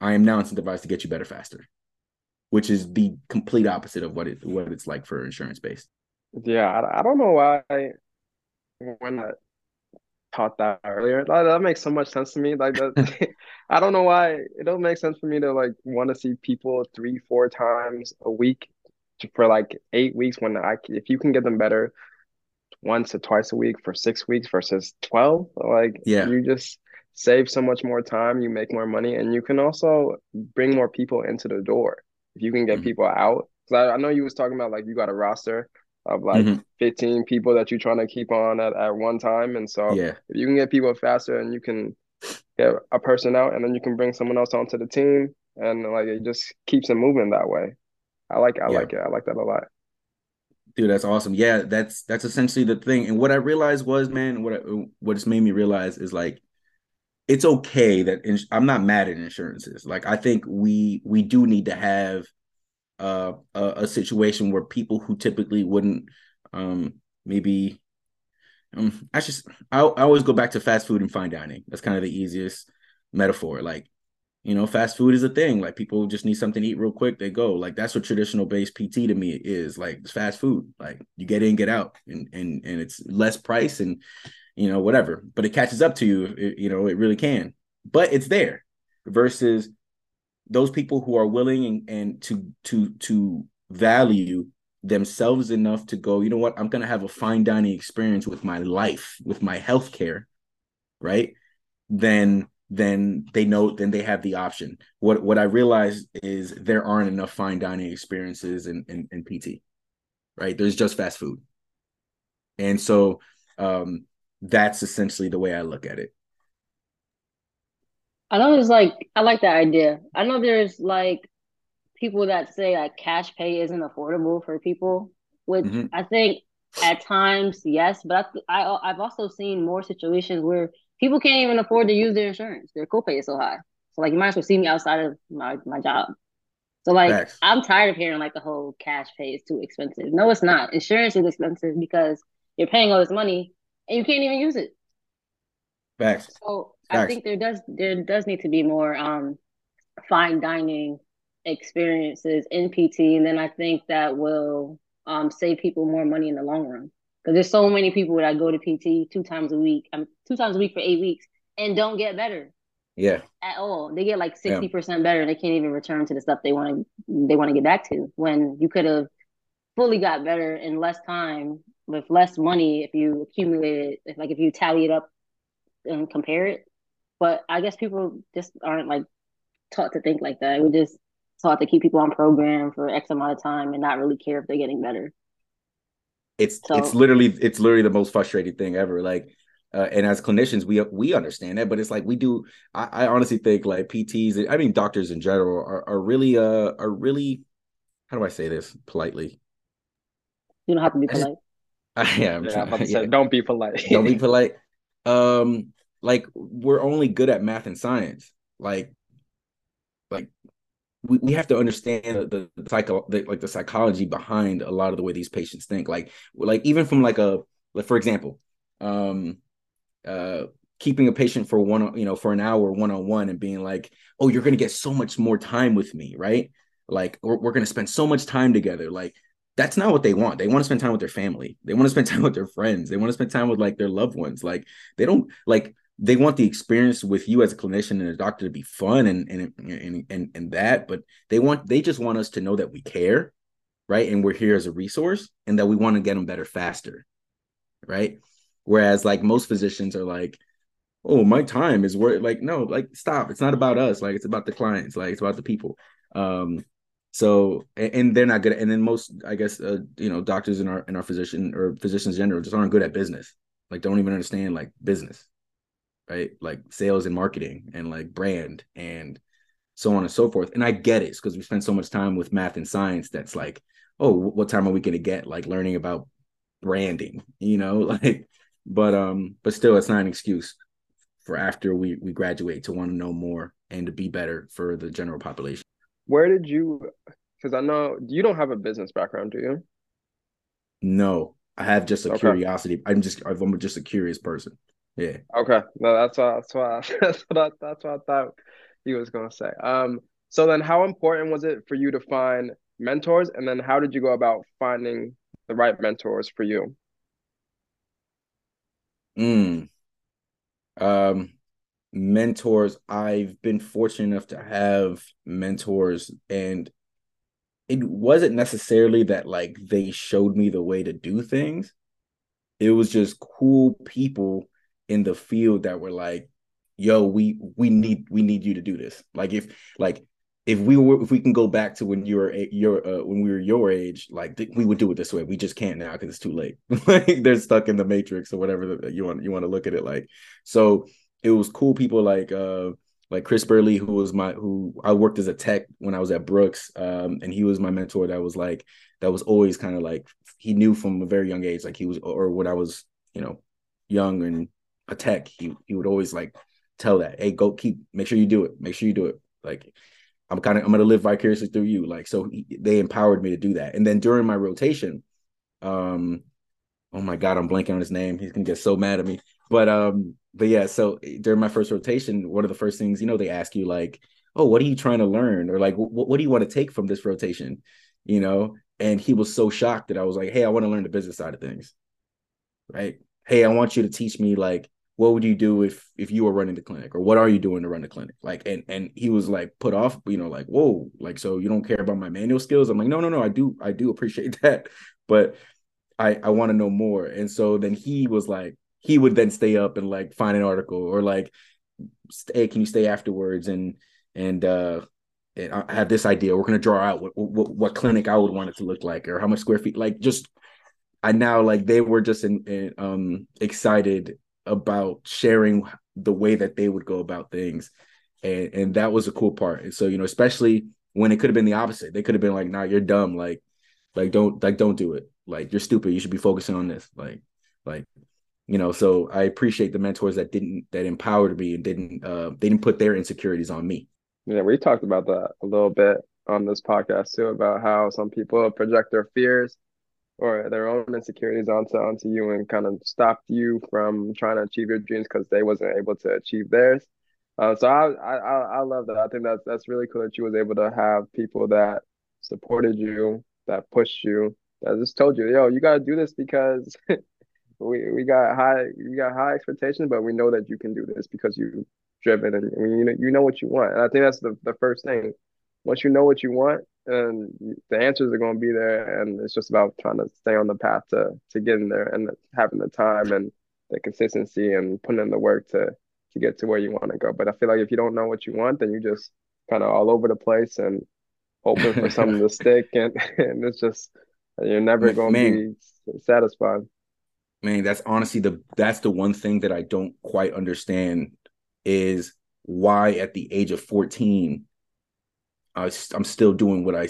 I am now incentivized to get you better faster, which is the complete opposite of what it what it's like for insurance based. Yeah, I, I don't know why when I taught that earlier, that, that makes so much sense to me. Like that, I don't know why it don't make sense for me to like want to see people three, four times a week for like eight weeks when I if you can get them better once or twice a week for six weeks versus 12 like yeah you just save so much more time you make more money and you can also bring more people into the door if you can get mm-hmm. people out because I, I, know you was talking about like you got a roster of like mm-hmm. 15 people that you're trying to keep on at, at one time and so yeah if you can get people faster and you can get a person out and then you can bring someone else onto the team and like it just keeps it moving that way I like I yeah. like it. I like that a lot. Dude, that's awesome. Yeah, that's that's essentially the thing. And what I realized was, man, what I, what it's made me realize is like it's okay that ins- I'm not mad at insurances. Like I think we we do need to have uh, a, a situation where people who typically wouldn't um maybe um I just I, I always go back to fast food and fine dining. That's kind of the easiest metaphor. Like you know, fast food is a thing. Like people just need something to eat real quick, they go. Like that's what traditional based PT to me is. Like it's fast food. Like you get in, get out, and and and it's less price and you know whatever. But it catches up to you. It, you know, it really can. But it's there versus those people who are willing and, and to to to value themselves enough to go, you know what, I'm gonna have a fine dining experience with my life, with my health care right? Then then they know then they have the option. What what I realized is there aren't enough fine dining experiences in, in, in PT. Right. There's just fast food. And so um, that's essentially the way I look at it. I know there's like I like that idea. I know there's like people that say like cash pay isn't affordable for people, which mm-hmm. I think at times yes, but I, I I've also seen more situations where people can't even afford to use their insurance. Their copay is so high. So like you might as well see me outside of my, my job. So like. I'm tired of hearing like the whole cash pay is too expensive. No, it's not. Insurance is expensive because you're paying all this money and you can't even use it. Facts. So Facts. I think there does there does need to be more um fine dining experiences in PT, and then I think that will um save people more money in the long run. Because there's so many people that go to PT two times a week, um, two times a week for eight weeks, and don't get better. Yeah. At all, they get like sixty yeah. percent better, and they can't even return to the stuff they want to they want to get back to. When you could have fully got better in less time with less money if you accumulate it, if like if you tally it up and compare it. But I guess people just aren't like taught to think like that. We just taught to keep people on program for X amount of time and not really care if they're getting better. It's so, it's literally it's literally the most frustrating thing ever. Like uh, and as clinicians, we we understand that, but it's like we do. I, I, honestly think like PTs, I mean doctors in general, are, are really uh are really. How do I say this politely? You don't have to be polite. I am. Yeah, I'm about to say, don't be polite. don't be polite. Um, like we're only good at math and science. Like, like we, we have to understand the, the psycho the, like the psychology behind a lot of the way these patients think. Like, like even from like a like for example, um, uh, keeping a patient for one you know for an hour one on one and being like, oh, you're gonna get so much more time with me, right? Like we're, we're gonna spend so much time together. Like that's not what they want. They want to spend time with their family. They want to spend time with their friends. They want to spend time with like their loved ones. Like they don't like they want the experience with you as a clinician and a doctor to be fun and and and and, and that, but they want they just want us to know that we care, right? And we're here as a resource and that we want to get them better faster. Right? Whereas like most physicians are like, oh, my time is worth like, no, like stop. It's not about us. Like it's about the clients, like it's about the people. Um, so and they're not good. At, and then most, I guess, uh, you know, doctors in our in our physician or physicians in general just aren't good at business. Like don't even understand like business, right? Like sales and marketing and like brand and so on and so forth. And I get it because we spend so much time with math and science. That's like, oh, what time are we going to get like learning about branding? You know, like, but um, but still, it's not an excuse for after we we graduate to want to know more and to be better for the general population where did you because I know you don't have a business background, do you? No, I have just a okay. curiosity. I'm just I'm just a curious person. Yeah. Okay. No, that's what that's what that's what I, that's what I thought he was gonna say. Um. So then, how important was it for you to find mentors, and then how did you go about finding the right mentors for you? Hmm. Um mentors i've been fortunate enough to have mentors and it wasn't necessarily that like they showed me the way to do things it was just cool people in the field that were like yo we we need we need you to do this. Like if like if we were if we can go back to when you were your uh, when we were your age like th- we would do it this way. We just can't now because it's too late. Like they're stuck in the matrix or whatever you want you want to look at it like. So it was cool people like uh like Chris Burley, who was my who I worked as a tech when I was at Brooks, um, and he was my mentor. That was like that was always kind of like he knew from a very young age, like he was or when I was you know young and a tech, he he would always like tell that, hey, go keep make sure you do it, make sure you do it. Like I'm kind of I'm gonna live vicariously through you. Like so, he, they empowered me to do that. And then during my rotation, um, oh my god, I'm blanking on his name. He's gonna get so mad at me. But um, but yeah, so during my first rotation, one of the first things, you know, they ask you like, oh, what are you trying to learn? Or like, what, what do you want to take from this rotation? You know? And he was so shocked that I was like, hey, I want to learn the business side of things. Right. Hey, I want you to teach me like what would you do if if you were running the clinic or what are you doing to run the clinic like and and he was like put off you know like whoa like so you don't care about my manual skills i'm like no no no i do i do appreciate that but i i want to know more and so then he was like he would then stay up and like find an article or like hey can you stay afterwards and and uh and I have this idea. We're gonna draw out what, what what clinic I would want it to look like, or how much square feet. Like just, I now like they were just in, in, um excited about sharing the way that they would go about things. And and that was a cool part. And so, you know, especially when it could have been the opposite. They could have been like, nah, you're dumb. Like, like don't like don't do it. Like you're stupid. You should be focusing on this. Like, like, you know, so I appreciate the mentors that didn't that empowered me and didn't uh they didn't put their insecurities on me. Yeah, we talked about that a little bit on this podcast too, about how some people project their fears or their own insecurities onto onto you and kind of stopped you from trying to achieve your dreams because they wasn't able to achieve theirs. Uh, so I, I I love that. I think that's that's really cool that you was able to have people that supported you, that pushed you, that just told you, yo, you gotta do this because we we got high we got high expectations, but we know that you can do this because you driven and you know you know what you want. And I think that's the the first thing. Once you know what you want, and the answers are going to be there, and it's just about trying to stay on the path to to getting there and having the time and the consistency and putting in the work to to get to where you want to go. But I feel like if you don't know what you want, then you're just kind of all over the place and hoping for something to stick, and and it's just you're never going to be satisfied. Man, that's honestly the that's the one thing that I don't quite understand is why at the age of 14 I, I'm still doing what I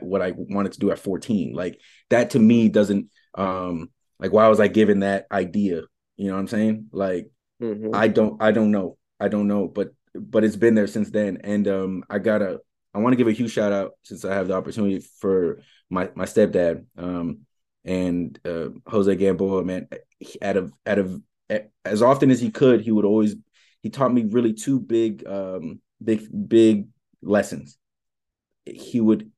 what I wanted to do at 14. Like that to me doesn't um like why was I given that idea? You know what I'm saying? Like mm-hmm. I don't I don't know. I don't know, but but it's been there since then. And um I gotta I want to give a huge shout out since I have the opportunity for my my stepdad um and uh, Jose Gamboa, man, out of out of as often as he could, he would always he taught me really two big um big big lessons he would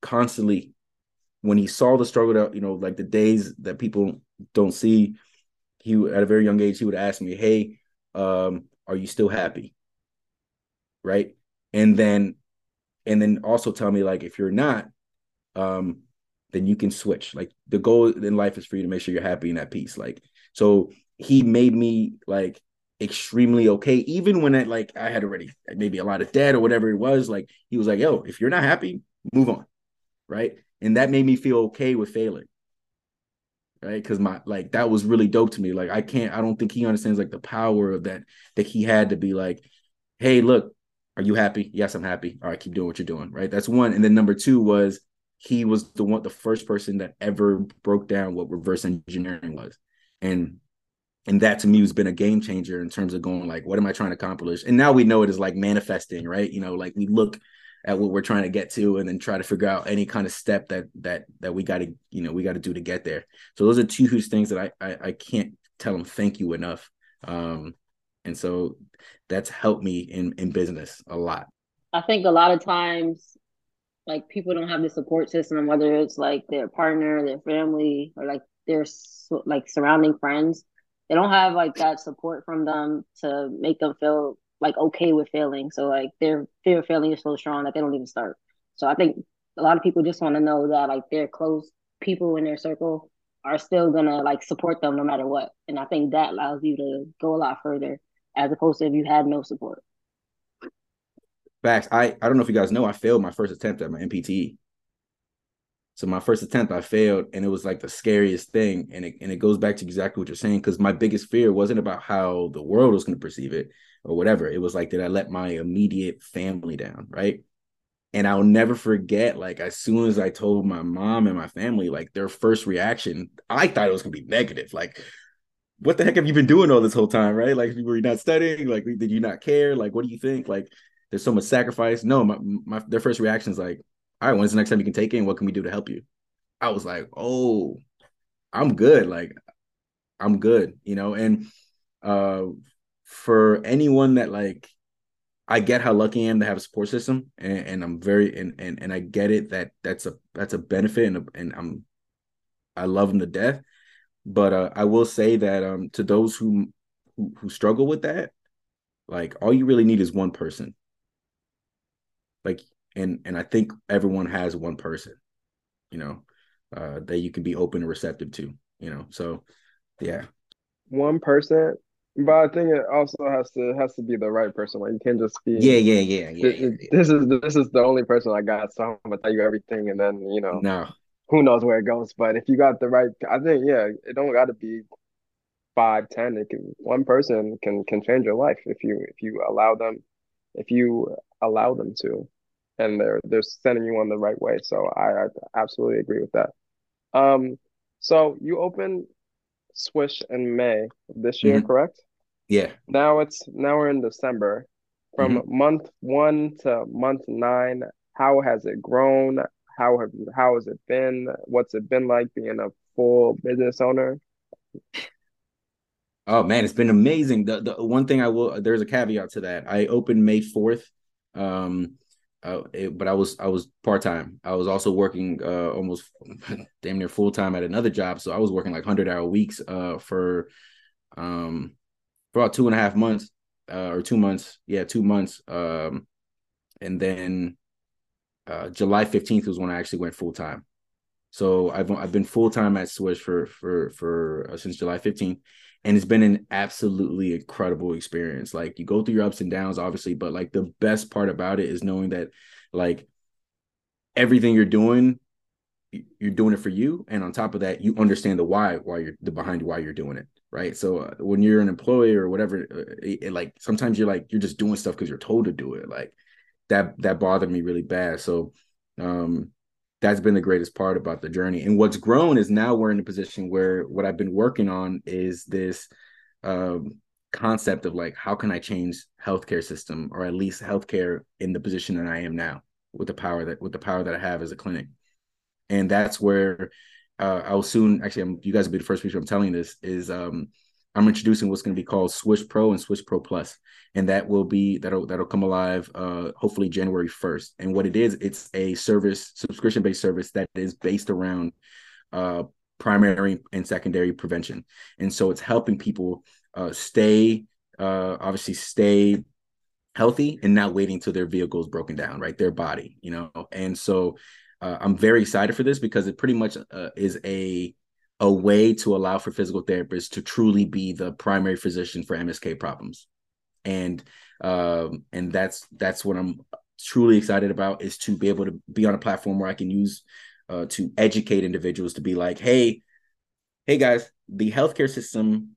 constantly when he saw the struggle that you know like the days that people don't see he at a very young age he would ask me hey um are you still happy? Right? And then and then also tell me like if you're not um then you can switch. Like the goal in life is for you to make sure you're happy and at peace. Like so he made me like extremely okay. Even when I like I had already maybe a lot of debt or whatever it was, like he was like, yo, if you're not happy, move on. Right. And that made me feel okay with failing. Right. Cause my like that was really dope to me. Like I can't, I don't think he understands like the power of that that he had to be like, hey, look, are you happy? Yes, I'm happy. All right, keep doing what you're doing. Right. That's one. And then number two was he was the one the first person that ever broke down what reverse engineering was. And and that to me has been a game changer in terms of going like what am i trying to accomplish? And now we know it is like manifesting right? You know like we look at what we're trying to get to and then try to figure out any kind of step that that that we got to you know we got to do to get there. So those are two huge things that I, I i can't tell them thank you enough. Um and so that's helped me in in business a lot. I think a lot of times like people don't have the support system whether it's like their partner their family or like their like surrounding friends they don't have like that support from them to make them feel like okay with failing. So like their fear of failing is so strong that they don't even start. So I think a lot of people just want to know that like their close people in their circle are still gonna like support them no matter what. And I think that allows you to go a lot further as opposed to if you had no support. Facts. I I don't know if you guys know I failed my first attempt at my NPTE. So my first attempt, I failed, and it was like the scariest thing. And it and it goes back to exactly what you're saying, because my biggest fear wasn't about how the world was going to perceive it or whatever. It was like, did I let my immediate family down, right? And I'll never forget, like as soon as I told my mom and my family, like their first reaction, I thought it was gonna be negative. Like, what the heck have you been doing all this whole time, right? Like, were you not studying? Like, did you not care? Like, what do you think? Like, there's so much sacrifice. No, my, my their first reaction is like, all right, when's the next time you can take it? And what can we do to help you? I was like, oh, I'm good. Like, I'm good, you know. And uh, for anyone that like, I get how lucky I am to have a support system, and, and I'm very and, and and I get it that that's a that's a benefit, and a, and I'm I love them to death. But uh, I will say that um, to those who, who who struggle with that, like all you really need is one person. Like and and I think everyone has one person, you know, uh, that you can be open and receptive to, you know. So, yeah, one person, but I think it also has to has to be the right person. Like you can't just be yeah, yeah, yeah, yeah. This, yeah, this is this is the only person I got, so I'm gonna tell you everything, and then you know, no, who knows where it goes. But if you got the right, I think yeah, it don't got to be five, ten. It can one person can can change your life if you if you allow them, if you allow them to, and they're they're sending you on the right way. So I, I absolutely agree with that. Um, so you opened Swish in May this year, Mhm. correct? Yeah. Now it's now we're in December. From month one to month nine, how has it grown? How have you, how has it been? What's it been like being a full business owner? Oh man, it's been amazing. The the one thing I will there's a caveat to that. I opened May 4th. Um uh, it, but I was I was part time. I was also working uh, almost damn near full time at another job, so I was working like hundred hour weeks uh, for um for about two and a half months uh, or two months. Yeah, two months. Um, and then uh, July fifteenth was when I actually went full time. So I've I've been full time at Swish for for for uh, since July fifteenth, and it's been an absolutely incredible experience. Like you go through your ups and downs, obviously, but like the best part about it is knowing that like everything you're doing, you're doing it for you, and on top of that, you understand the why why you're the behind why you're doing it. Right. So uh, when you're an employee or whatever, uh, it, it, like sometimes you're like you're just doing stuff because you're told to do it. Like that that bothered me really bad. So um that's been the greatest part about the journey. And what's grown is now we're in a position where what I've been working on is this um, concept of like how can I change healthcare system or at least healthcare in the position that I am now with the power that with the power that I have as a clinic. And that's where uh, I'll soon actually I'm, you guys will be the first people I'm telling this is um, I'm introducing what's going to be called Swish Pro and Swish Pro Plus, and that will be that'll that'll come alive uh, hopefully January 1st. And what it is, it's a service subscription based service that is based around uh, primary and secondary prevention, and so it's helping people uh, stay uh, obviously stay healthy and not waiting till their vehicle is broken down, right? Their body, you know, and so. Uh, I'm very excited for this because it pretty much uh, is a a way to allow for physical therapists to truly be the primary physician for MSK problems. And um, and that's that's what I'm truly excited about is to be able to be on a platform where I can use uh, to educate individuals to be like, hey, hey guys, the healthcare system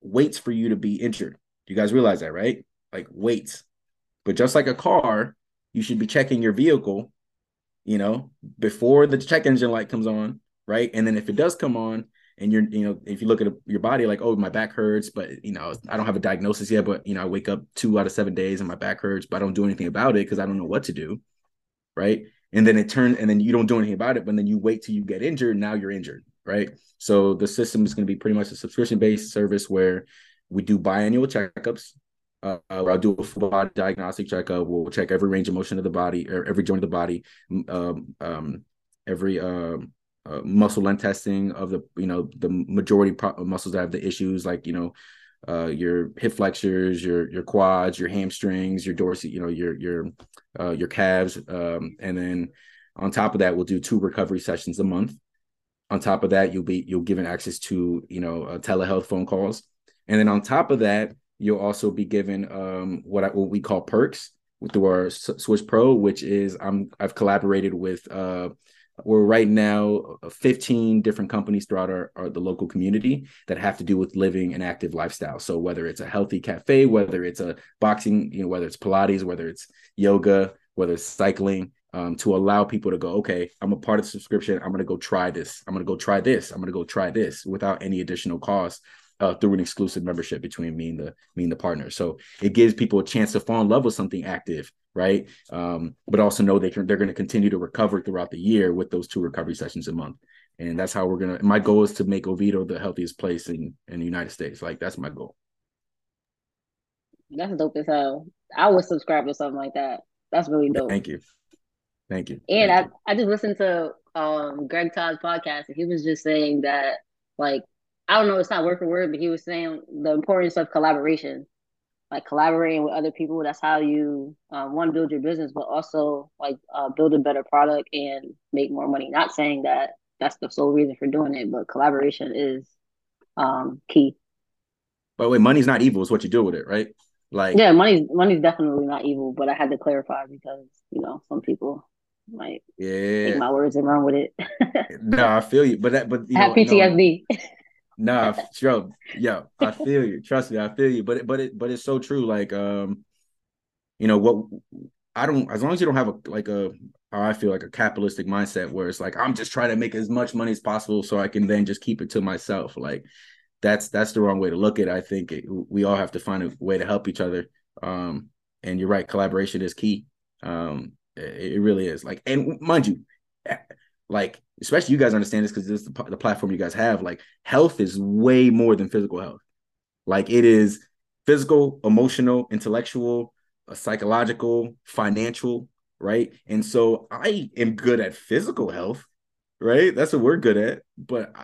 waits for you to be injured. You guys realize that, right? Like waits. But just like a car, you should be checking your vehicle, you know, before the check engine light comes on right? And then if it does come on, and you're, you know, if you look at your body, like, oh, my back hurts, but you know, I don't have a diagnosis yet, but you know, I wake up two out of seven days and my back hurts, but I don't do anything about it because I don't know what to do, right? And then it turns, and then you don't do anything about it, but then you wait till you get injured. Now you're injured, right? So the system is going to be pretty much a subscription based service where we do biannual checkups. Uh, where I'll do a full body diagnostic checkup. We'll check every range of motion of the body or every joint of the body, um, um, every um, uh, muscle length testing of the you know the majority pro- muscles that have the issues like you know uh, your hip flexors, your your quads, your hamstrings, your dorsal, you know your your uh, your calves, um, and then on top of that, we'll do two recovery sessions a month. On top of that, you'll be you'll given access to you know uh, telehealth phone calls, and then on top of that, you'll also be given um, what I, what we call perks through our Swish Pro, which is I'm I've collaborated with uh, we're right now uh, 15 different companies throughout our, our, the local community that have to do with living an active lifestyle. So whether it's a healthy cafe whether it's a boxing you know whether it's pilates whether it's yoga whether it's cycling um, to allow people to go okay i'm a part of the subscription. I'm going to go try this. I'm going to go try this. I'm going to go try this without any additional cost uh, through an exclusive membership between me and the me and the partner. So it gives people a chance to fall in love with something active, right? Um, but also know they can they're going to continue to recover throughout the year with those two recovery sessions a month. And that's how we're gonna. My goal is to make Oviedo the healthiest place in in the United States. Like that's my goal. That's dope as hell. I would subscribe to something like that. That's really dope. Thank you. Thank you. And Thank I, you. I just listened to um Greg Todd's podcast and he was just saying that like I don't know, it's not word for word, but he was saying the importance of collaboration, like collaborating with other people. That's how you um, one build your business, but also like uh, build a better product and make more money. Not saying that that's the sole reason for doing it, but collaboration is um, key. By the way, money's not evil; it's what you do with it, right? Like, yeah, money's money's definitely not evil, but I had to clarify because you know some people Like yeah, take my words and run with it. no, I feel you, but that but you I have know, PTSD. No, nah, yo, yo, I feel you. Trust me, I feel you. But but it but it's so true. Like um, you know what? I don't. As long as you don't have a like a how I feel like a capitalistic mindset where it's like I'm just trying to make as much money as possible so I can then just keep it to myself. Like that's that's the wrong way to look at it. I think it, we all have to find a way to help each other. Um, and you're right, collaboration is key. Um, it, it really is. Like, and mind you, like especially you guys understand this because this is the, the platform you guys have. Like, health is way more than physical health. Like, it is physical, emotional, intellectual, uh, psychological, financial, right? And so I am good at physical health, right? That's what we're good at. But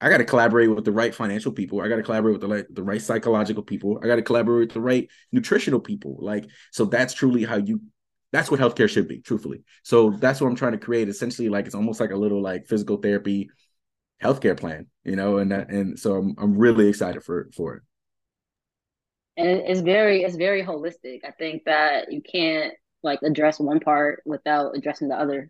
I got to collaborate with the right financial people. I got to collaborate with the like the right psychological people. I got to collaborate with the right nutritional people. Like so, that's truly how you. That's what healthcare should be, truthfully. So that's what I'm trying to create. Essentially, like it's almost like a little like physical therapy healthcare plan, you know. And that, and so I'm I'm really excited for for it. And it's very it's very holistic. I think that you can't like address one part without addressing the other.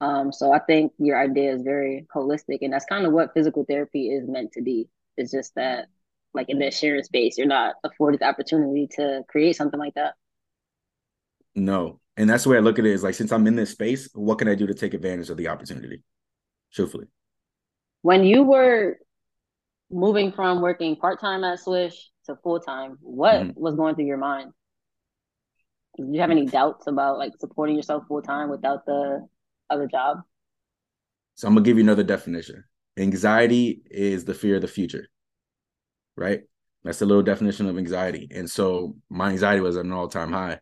Um, so I think your idea is very holistic, and that's kind of what physical therapy is meant to be. It's just that, like in the insurance space, you're not afforded the opportunity to create something like that. No, and that's the way I look at it. Is like since I'm in this space, what can I do to take advantage of the opportunity? Truthfully, when you were moving from working part time at Swish to full time, what mm-hmm. was going through your mind? Do you have any doubts about like supporting yourself full time without the other job? So I'm gonna give you another definition. Anxiety is the fear of the future, right? That's a little definition of anxiety. And so my anxiety was at an all time high.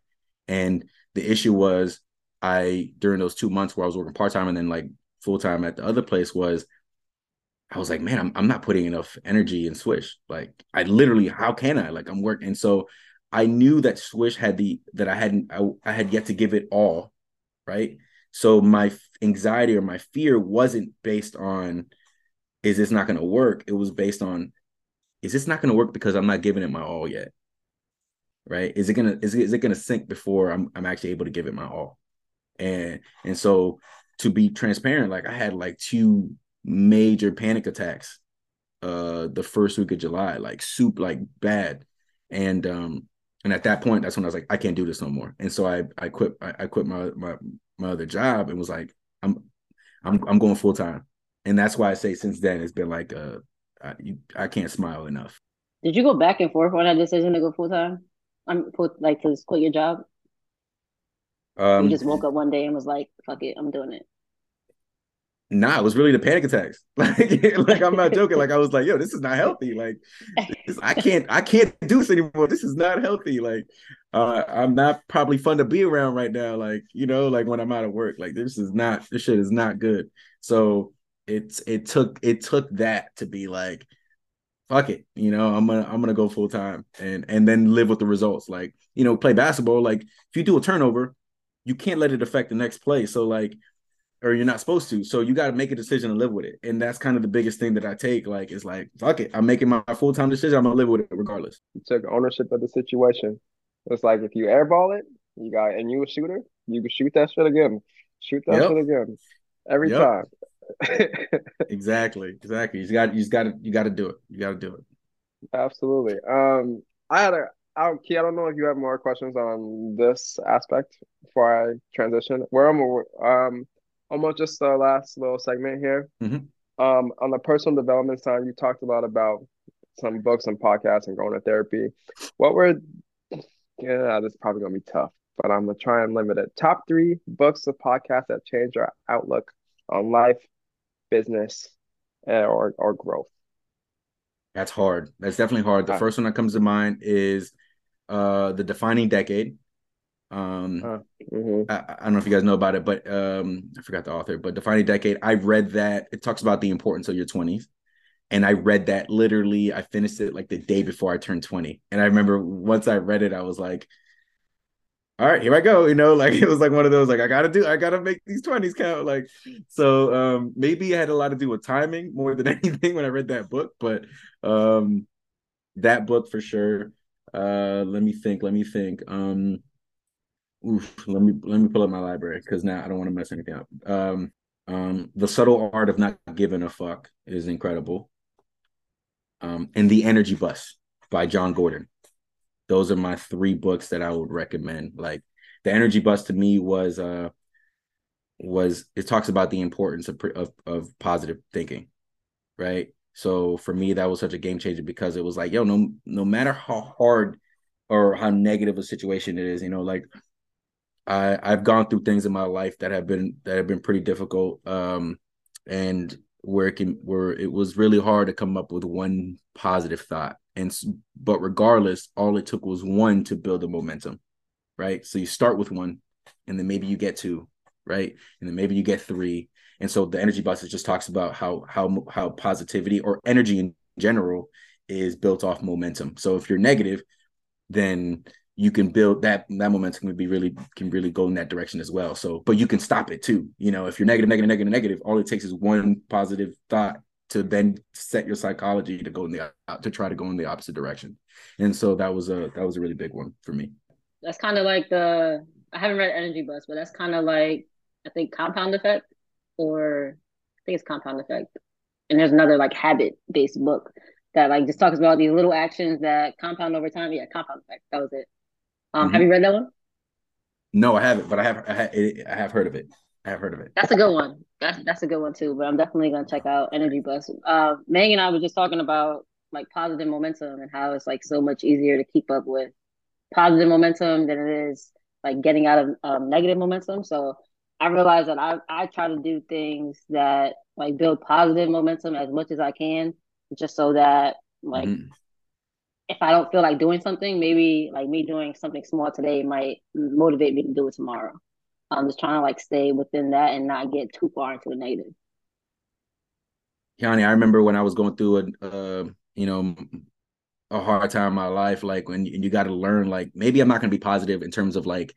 And the issue was, I, during those two months where I was working part time and then like full time at the other place, was I was like, man, I'm, I'm not putting enough energy in Swish. Like, I literally, how can I? Like, I'm working. And so I knew that Swish had the, that I hadn't, I, I had yet to give it all. Right. So my anxiety or my fear wasn't based on is this not going to work? It was based on is this not going to work because I'm not giving it my all yet? Right? Is it gonna is it, is it gonna sink before I'm I'm actually able to give it my all? And and so to be transparent, like I had like two major panic attacks uh the first week of July, like soup like bad. And um and at that point, that's when I was like, I can't do this no more. And so I I quit I, I quit my my my other job and was like, I'm I'm I'm going full time. And that's why I say since then it's been like uh I, you, I can't smile enough. Did you go back and forth on that decision to go full time? I'm put like to quit your job. Um, you just woke up one day and was like, "Fuck it, I'm doing it." Nah, it was really the panic attacks. Like, like I'm not joking. Like I was like, "Yo, this is not healthy. Like, this, I can't, I can't do this anymore. This is not healthy. Like, uh, I'm not probably fun to be around right now. Like, you know, like when I'm out of work, like this is not this shit is not good. So it's it took it took that to be like, fuck it, you know, I'm gonna I'm gonna go full time and and then live with the results. Like, you know, play basketball. Like, if you do a turnover, you can't let it affect the next play. So like, or you're not supposed to. So you got to make a decision and live with it. And that's kind of the biggest thing that I take. Like, it's like, fuck it, I'm making my full time decision. I'm gonna live with it regardless. You took ownership of the situation. It's like if you airball it, you got and you a shooter, you can shoot that shit again. Shoot that yep. shit again. Every yep. time. exactly. Exactly. You got you got to you got to do it. You got to do it. Absolutely. Um I had a I, Key, I don't know if you have more questions on this aspect before I transition. Where I'm um almost just the last little segment here. Mm-hmm. Um, on the personal development side, you talked a lot about some books and podcasts and going to therapy. What were yeah, this is probably gonna be tough, but I'm gonna try and limit it. Top three books or podcasts that changed our outlook on life, business, eh, or or growth. That's hard. That's definitely hard. The uh, first one that comes to mind is uh The Defining Decade. Um uh, mm-hmm. I, I, don't know if you guys know about it, but um I forgot the author, but Defining Decade, I read that. It talks about the importance of your 20s and I read that literally. I finished it like the day before I turned 20. And I remember once I read it, I was like, all right, here I go. You know, like it was like one of those, like, I gotta do, I gotta make these 20s count. Like, so um maybe it had a lot to do with timing more than anything when I read that book, but um that book for sure. Uh let me think, let me think. Um Oof, let me let me pull up my library because now I don't want to mess anything up. Um, um, the subtle art of not giving a fuck is incredible. Um, and the Energy Bus by Jon Gordon. Those are my three books that I would recommend. Like the Energy Bus to me was uh was it talks about the importance of of, of positive thinking, right? So for me, that was such a game changer because it was like, yo, no no matter how hard or how negative a situation it is, you know, like I I've gone through things in my life that have been that have been pretty difficult. Um, and where it can where it was really hard to come up with one positive thought. And but regardless, all it took was one to build a momentum, right? So you start with one, and then maybe you get two, right? And then maybe you get three. And so the energy buses just talks about how how how positivity or energy in general is built off momentum. So if you're negative, then you can build that that momentum can be really can really go in that direction as well. So, but you can stop it too. You know, if you're negative, negative, negative, negative, all it takes is one positive thought to then set your psychology to go in the to try to go in the opposite direction. And so that was a that was a really big one for me. That's kind of like the I haven't read Energy Bus, but that's kind of like I think Compound Effect or I think it's Compound Effect. And there's another like habit based book that like just talks about these little actions that compound over time. Yeah, Compound Effect. That was it. Um, mm-hmm. Have you read that one? No, I haven't, but I have I have, I have heard of it. I have heard of it. That's a good one. That's that's a good one too. But I'm definitely gonna check out Energy Bus. Uh, Meg and I were just talking about like positive momentum and how it's like so much easier to keep up with positive momentum than it is like getting out of um, negative momentum. So I realized that I I try to do things that like build positive momentum as much as I can, just so that like mm-hmm if I don't feel like doing something, maybe like me doing something small today might motivate me to do it tomorrow. I'm just trying to like stay within that and not get too far into the negative. Yanni, I remember when I was going through a, uh, you know, a hard time in my life, like when you, you got to learn, like maybe I'm not going to be positive in terms of like,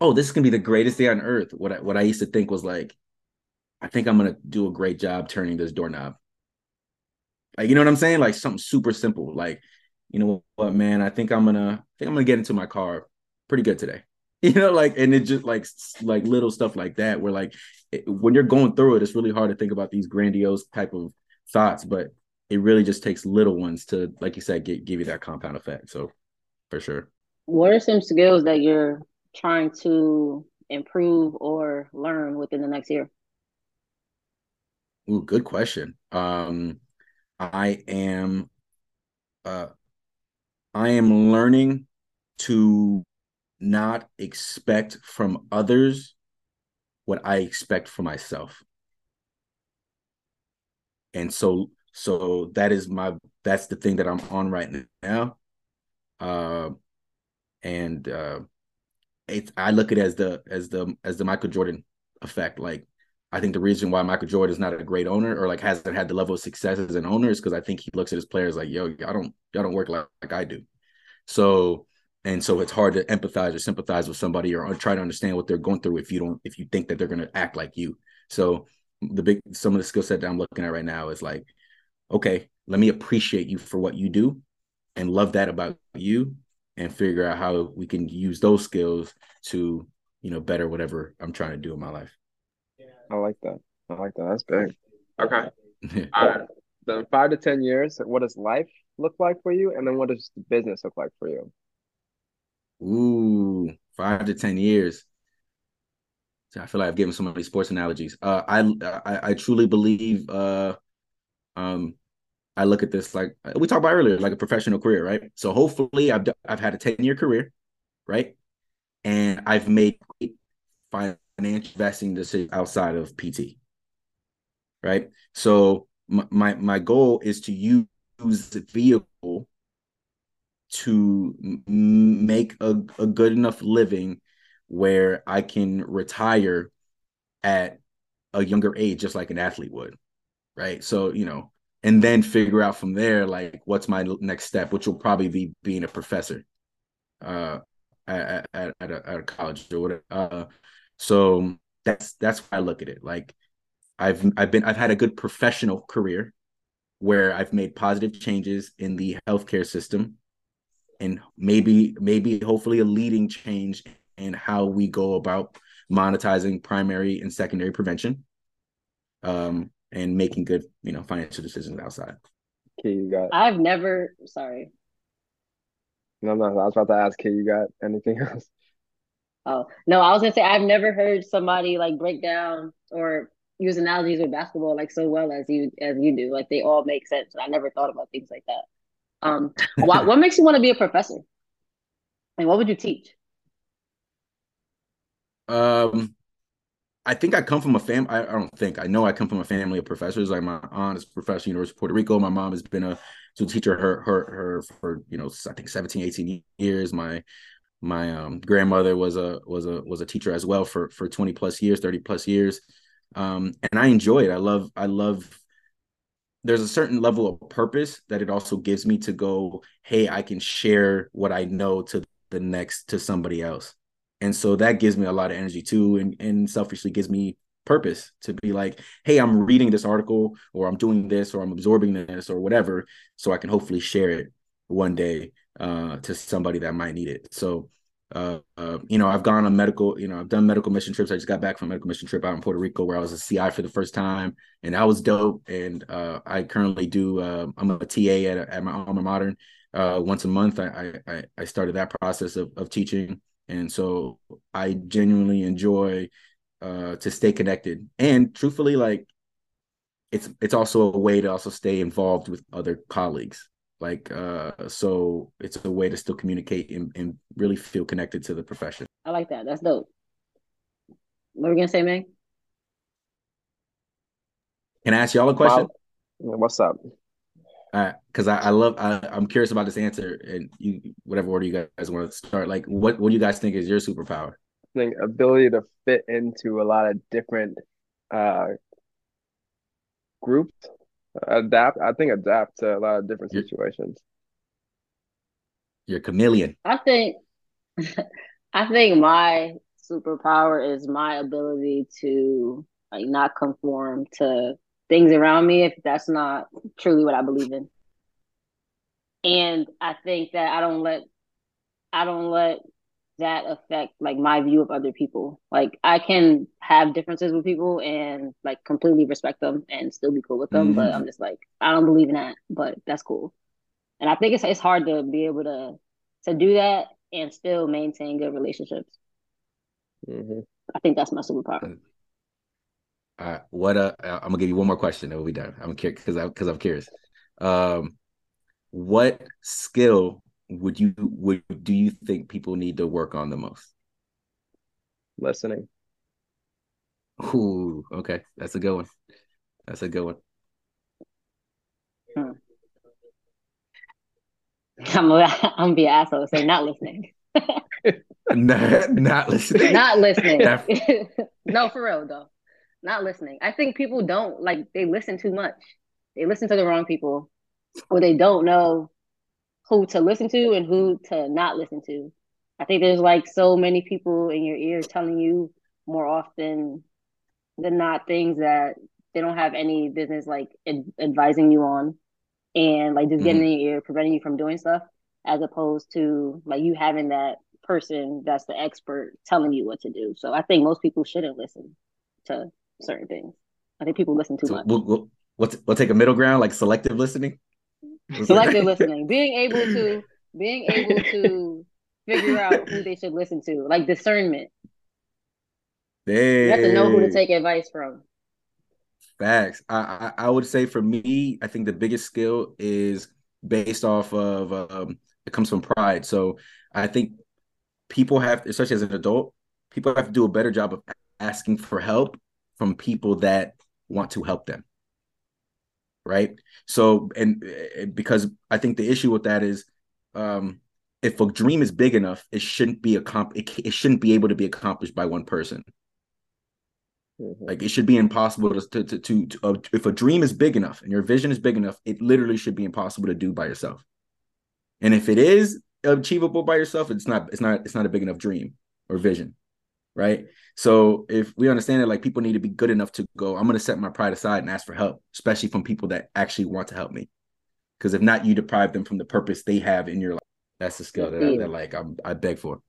oh, this is gonna be the greatest day on earth. What I, what I used to think was like, I think I'm gonna do a great job turning this doorknob. Like, you know what I'm saying? Like something super simple. Like, you know what, man, I think I'm gonna I think I'm gonna get into my car pretty good today. You know, like and it just like like little stuff like that where like it, when you're going through it, it's really hard to think about these grandiose type of thoughts, but it really just takes little ones to, like you said, get, give you that compound effect. So for sure. What are some skills that you're trying to improve or learn within the next year? Ooh, good question. Um, I am uh I am learning to not expect from others what I expect for myself. And so so that is my that's the thing that I'm on right now. Uh and uh it's I look at it as the as the as the Michael Jordan effect. Like I think the reason why Michael Jordan is not a great owner or like hasn't had the level of success as an owner is because I think he looks at his players like, yo, y'all don't y'all don't work like, like I do. So and so it's hard to empathize or sympathize with somebody or, or try to understand what they're going through if you don't if you think that they're gonna act like you. So the big some of the skill set that I'm looking at right now is like, okay, let me appreciate you for what you do and love that about you and figure out how we can use those skills to, you know, better whatever I'm trying to do in my life. I like that. I like that. That's big. Okay. Uh, All right. Then five to ten years, what does life look like for you? And then what does the business look like for you? Ooh, five to ten years. I feel like I've given so many sports analogies. Uh, I, I I truly believe. Uh, um, I look at this like we talked about earlier, like a professional career, right? So hopefully, I've I've had a ten year career, right? And I've made financial investing decisions outside of PT, right? So my, my my goal is to use the vehicle to make a, a good enough living where I can retire at a younger age, just like an athlete would, right? So you know, and then figure out from there like what's my next step, which will probably be being a professor, uh, at at, at, a, at a college or whatever. Uh, so that's that's why I look at it. Like I've I've been I've had a good professional career where I've made positive changes in the healthcare system and maybe maybe hopefully a leading change in how we go about monetizing primary and secondary prevention um, and making good, you know, financial decisions outside. Okay, you got. I've never. Sorry. No, no. I was about to ask. Okay, you got anything else? Oh no, I was gonna say I've never heard somebody like break down or use analogies with basketball like so well as you as you do. Like they all make sense. I never thought about things like that. Um, what what makes you want to be a professor? And what would you teach? Um, I think I come from a fam. I, I, don't think I know I come from a family of professors. Like my aunt is a professor, University of Puerto Rico. My mom has been a school teacher her her her for you know I think 17, 18 years. My my um, grandmother was a was a was a teacher as well for for 20 plus years, 30 plus years. Um, and I enjoy it. I love I love there's a certain level of purpose that it also gives me to go, hey, I can share what I know to the next to somebody else. And so that gives me a lot of energy too and, and selfishly gives me purpose to be like hey i'm reading this article or i'm doing this or i'm absorbing this or whatever so i can hopefully share it one day uh, to somebody that might need it. So uh, uh, you know i've gone on medical you know i've done medical mission trips i just got back from a medical mission trip out in puerto rico where i was a ci for the first time and that was dope and uh, i currently do uh, i'm a ta at, at my alma mater uh, once a month I, I i started that process of, of teaching and so I genuinely enjoy to stay connected. And truthfully, like it's it's also a way to also stay involved with other colleagues. Like uh, so, it's a way to still communicate and, and really feel connected to the profession. I like that. That's dope. What are we gonna say, Meg? Can I ask y'all a question? Wow. What's up? because I, I, love I, am curious about this answer and you whatever order you guys want to start like what what do you guys think is your superpower I think ability to fit into a lot of different uh groups adapt I think adapt to a lot of different situations. You're a chameleon. I think I think my superpower is my ability to like not conform to things around me if that's not truly what I believe in. And I think that I don't let I don't let that affect like my view of other people. Like I can have differences with people and like completely respect them and still be cool with them, mm-hmm. but I'm just like I don't believe in that, but that's cool. And I think it's it's hard to be able to to do that and still maintain good relationships. Mm-hmm. I think that's my superpower. Uh, what uh, I'm gonna give you one more question, and we'll be done. I'm curious because I because I'm curious. Um, what skill would you would do you think people need to work on the most? Listening. Ooh, okay, that's a good one. That's a good one. Hmm. I'm gonna, I'm gonna be an asshole. Say not listening. not, not listening. Not listening. no, for real though not listening. I think people don't like they listen too much. They listen to the wrong people, or they don't know who to listen to and who to not listen to. I think there's like so many people in your ear telling you more often than not things that they don't have any business like ad- advising you on and like just getting mm-hmm. in your ear, preventing you from doing stuff, as opposed to like you having that person that's the expert telling you what to do. So I think most people shouldn't listen to certain things. I think people listen too so much. We'll, we'll, we'll, t- we'll take a middle ground, like selective listening. Selective listening, being able to being able to figure out who they should listen to, like discernment. Hey. You have to know who to take advice from. Facts. I, I, I would say for me, I think the biggest skill is based off of um, it comes from pride. So I think people have, especially as an adult, people have to do a better job of asking for help from people that want to help them right? So and, and because i think the issue with that is um if a dream is big enough it shouldn't be a comp it, it shouldn't be able to be accomplished by one person. Mm-hmm. like it should be impossible to to to, to, to uh, if a dream is big enough and your vision is big enough it literally should be impossible to do by yourself. And if it is achievable by yourself it's not it's not it's not a big enough dream or vision right? So if we understand that like people need to be good enough to go, I'm gonna set my pride aside and ask for help, especially from people that actually want to help me. Because if not, you deprive them from the purpose they have in your life. That's the skill that, I, that like I'm, I beg for.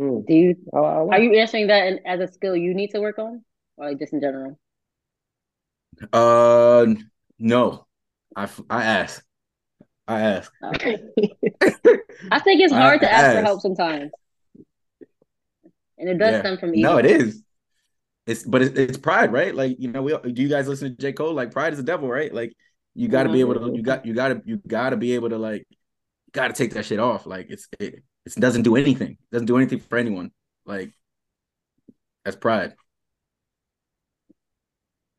Mm. Do you oh, are you answering that as a skill you need to work on, or like just in general? Uh, no. I I ask. I ask. Okay. I think it's hard I, to ask, for help sometimes, and it does yeah. come from ego. No, it is. It's but it's, it's pride, right? Like you know, we do you guys listen to J Cole? Like pride is the devil, right? Like you got to be able to you got you got to you got to be able to like got to take that shit off. Like it's it, it doesn't do anything. It doesn't do anything for anyone. Like that's pride.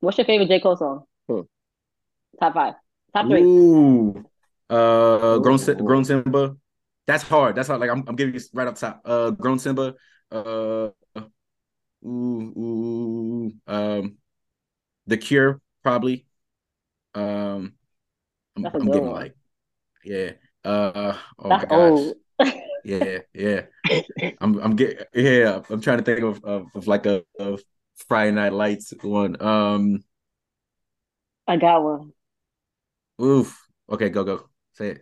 What's your favorite J Cole song? Hmm. Top five. Top three. Ooh. Uh, grown grown Simba. That's hard. That's hard. Like I'm, I'm giving you right up top. Uh, grown Simba. Uh, ooh, ooh, um, the Cure probably. Um, I'm, I'm giving one. like, yeah. Uh, oh That's my gosh. Old. yeah, yeah. I'm, I'm getting, yeah. I'm trying to think of, of, of like a, a Friday Night Lights one. Um, I got one. Oof. Okay, go go. Say it.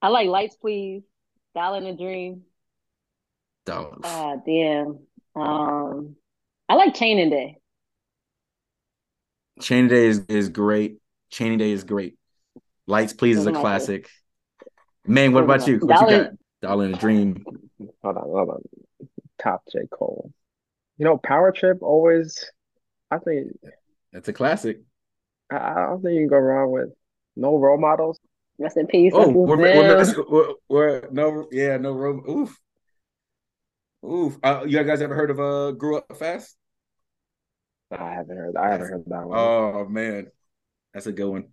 I like Lights, Please. Dollar and a Dream. Don't. Ah, damn. Um, I like Training Day. Training Day is, is great. Training Day is great. Lights, Please is a classic. Man, what about you? What Dollar, you got? Dollar and a Dream. Hold on, hold on. Top J. Cole. You know, Power Trip always, I think. That's a classic. I, I don't think you can go wrong with no role models. Rest in peace. Oh, we're, we're, we're, we're, no, yeah, no role. Oof. Oof. Uh, you guys ever heard of uh Grew Up Fast? I haven't heard. I haven't heard that one. Oh man, that's a good one.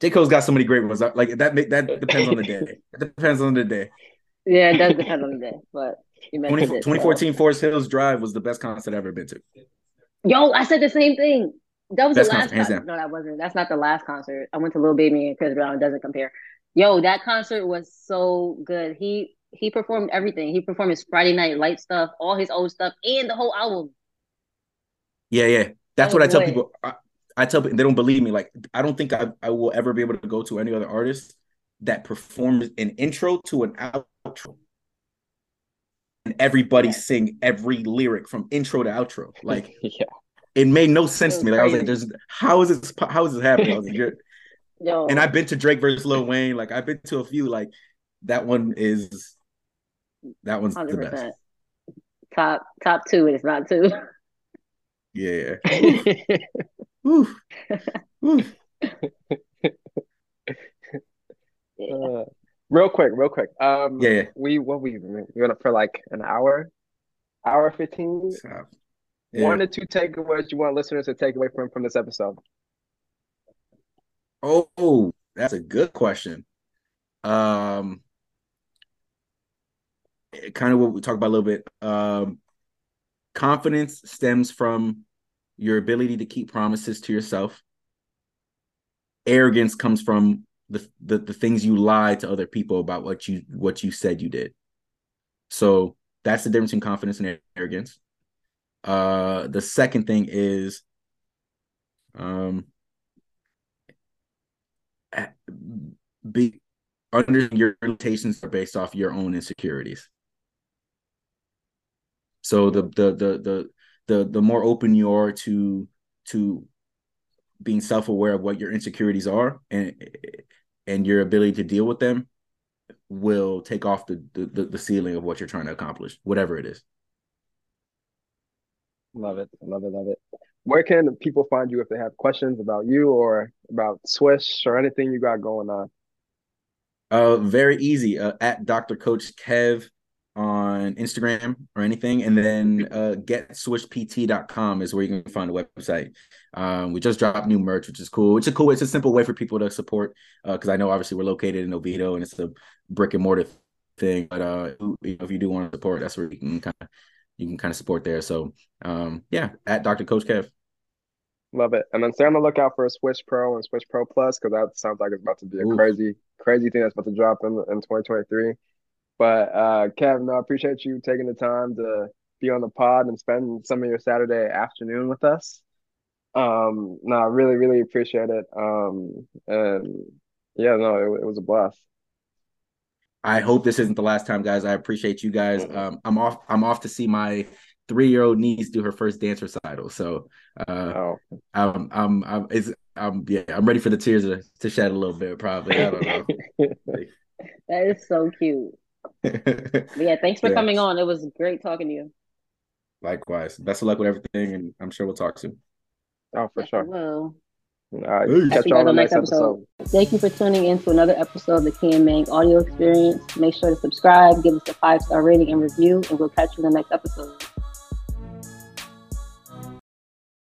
J Cole's got so many great ones. Like that. That depends on the day. It depends on the day. Yeah, it does depend on the day, but 20, 2014 so. Forest Hills Drive was the best concert I've ever been to. Yo, I said the same thing. That was best the last concert. No, that wasn't. That's not the last concert. I went to Lil Baby and Chris Brown. It doesn't compare. Yo, that concert was so good. He he performed everything. He performed his Friday Night Light stuff, all his old stuff, and the whole album. Yeah, yeah. That's oh, what I tell people. I, I, tell people they don't believe me. Like I don't think I, I will ever be able to go to any other artist that performs an intro to an outro. And everybody yeah. sing every lyric from intro to outro. Like yeah. It made no sense to me. Like I was like, "There's how is this? How is this happening?" I was like, "You're." Yo. And I've been to Drake versus Lil Wayne. Like I've been to a few. Like that one is that one's 100%. the best. Top top two, it's not two. Yeah. Oof. Oof. Uh, real quick, real quick. Um, yeah, yeah. We what we we went up for like an hour, hour fifteen. Yeah. One or two takeaways you want listeners to take away from from this episode. Oh, that's a good question. Um, kind of what we talked about a little bit. Um, confidence stems from your ability to keep promises to yourself. Arrogance comes from the, the the things you lie to other people about what you what you said you did. So that's the difference between confidence and arrogance. Uh, the second thing is, um, be under your limitations are based off your own insecurities. So the the the the the the more open you are to to being self-aware of what your insecurities are and and your ability to deal with them will take off the the, the ceiling of what you're trying to accomplish, whatever it is. Love it, love it, love it. Where can people find you if they have questions about you or about Swish or anything you got going on? Uh, very easy. Uh, at Dr. Coach Kev on Instagram or anything. And then uh, getswishpt.com is where you can find the website. Um, we just dropped new merch, which is cool. It's a cool, it's a simple way for people to support because uh, I know obviously we're located in Oviedo and it's a brick and mortar thing. But uh, if you do want to support, that's where you can kind of you can kind of support there. So um, yeah, at Dr. Coach Kev. Love it. And then stay on the lookout for a Swish Pro and Swish Pro Plus because that sounds like it's about to be a Ooh. crazy, crazy thing that's about to drop in in 2023. But uh, Kev, no, I appreciate you taking the time to be on the pod and spend some of your Saturday afternoon with us. Um, no, I really, really appreciate it. Um, and yeah, no, it, it was a blast. I hope this isn't the last time, guys. I appreciate you guys. Um, I'm off. I'm off to see my three year old niece do her first dance recital. So, uh, oh. I'm, I'm, I'm, it's, I'm, yeah, I'm ready for the tears to, to shed a little bit. Probably. I don't know. that is so cute. yeah, thanks for yeah. coming on. It was great talking to you. Likewise. Best of luck with everything, and I'm sure we'll talk soon. Oh, for sure. Well. All right. Catch you on the next episode. episode. Thank you for tuning in to another episode of the Key and Mang audio experience. Make sure to subscribe, give us a five star rating and review, and we'll catch you in the next episode.